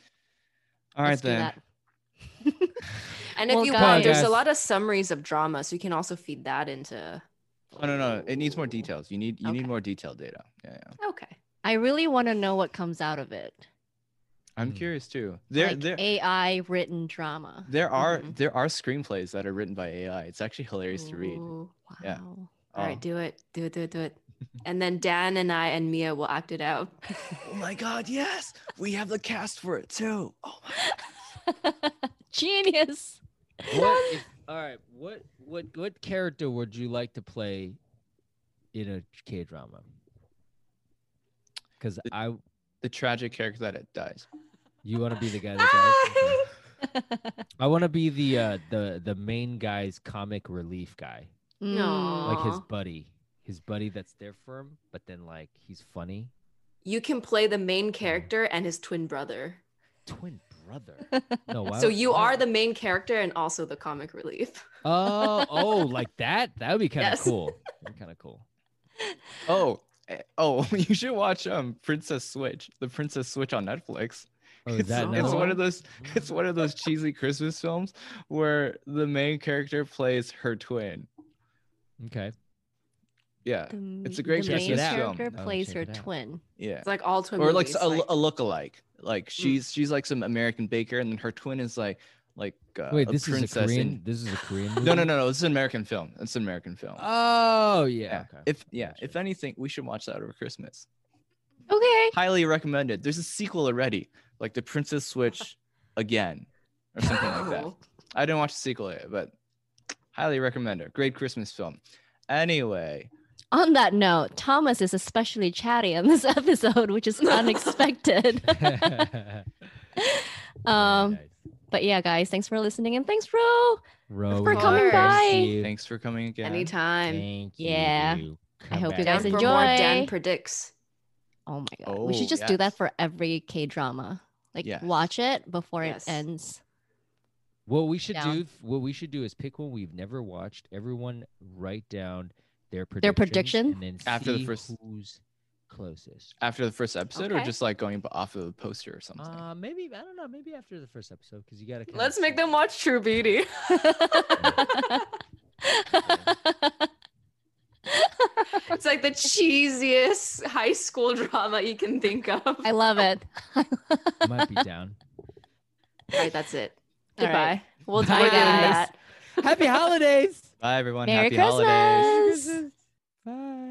All right let's then. that. And if Well, you guys- want, there's a lot of summaries of drama, so you can also feed that into. Oh no, no, it needs more details. You need you Okay. need more detailed data. Yeah, yeah. Okay. I really want to know what comes out of it. I'm Hmm. curious too. There, like there, AI written drama. there are Mhm. there are screenplays that are written by AI. It's actually hilarious to read. Ooh, Yeah. wow. All right, Oh. do it, do it, do it, do it. And then Dan and I and Mia will act it out. Oh my god, yes. We have the cast for it too. Oh my Genius. What if, all right, what what what character would you like to play in a K drama? Because I the tragic character that it dies. you want to be the guy that dies? I want to be the uh the the main guy's comic relief guy, No. like his buddy, his buddy that's there for him, but then like he's funny. You can play the main character and his twin brother. Twin brother. No, why, so you why- are the main character and also the comic relief. Oh, oh, like that? That would be kind of Yes. cool. kind of cool. Oh, eh, oh, you should watch um Princess Switch, the Princess Switch on Netflix. Oh, is it's, that it's one of those it's one of those cheesy Christmas films where the main character plays her twin. Okay. Yeah. The, It's a great the main Christmas film. character I'll plays check her twin. Yeah. It's like all twin Or like movies, s- a, like- a look-alike. Like she's she's like some American baker and then her twin is like like uh, Wait, a this is a princess Korean. in- This is a Korean. Movie? No, no, no, no. It's an American film. It's an American film. Oh yeah. yeah. Okay. If yeah, if anything, we should watch that over Christmas. Okay. Highly recommended. There's a sequel already, like the Princess Switch again, or something like that. I didn't watch the sequel yet, but highly recommend it. Great Christmas film. Anyway, On that note, Thomas is especially chatty on this episode, which is unexpected. um, Nice. but yeah, guys, thanks for listening and thanks, Ro. Row, for coming by. you. thanks for coming again. Anytime. Thank Yeah. you. I Come hope you guys Down for more Dan enjoy. predicts. Oh my god, we should Oh, just do that for every K drama. Like Yes. watch it before Yes. it ends. What we should Down. do, what we should do, is pick one we've never watched. Everyone write down their prediction. Their prediction? and then After the first- who's closest. After the first episode, or just like going off of the poster or something. Uh, maybe I don't know. Maybe after the first episode, because you got to. Let's make them watch True Beauty. it's like the cheesiest high school drama you can think of. I love it. Might be down. All right, that's it. Goodbye. right. We'll Bye, we're doing guys. that. Happy holidays. Bye, everyone. Merry Happy Christmas. holidays. Bye.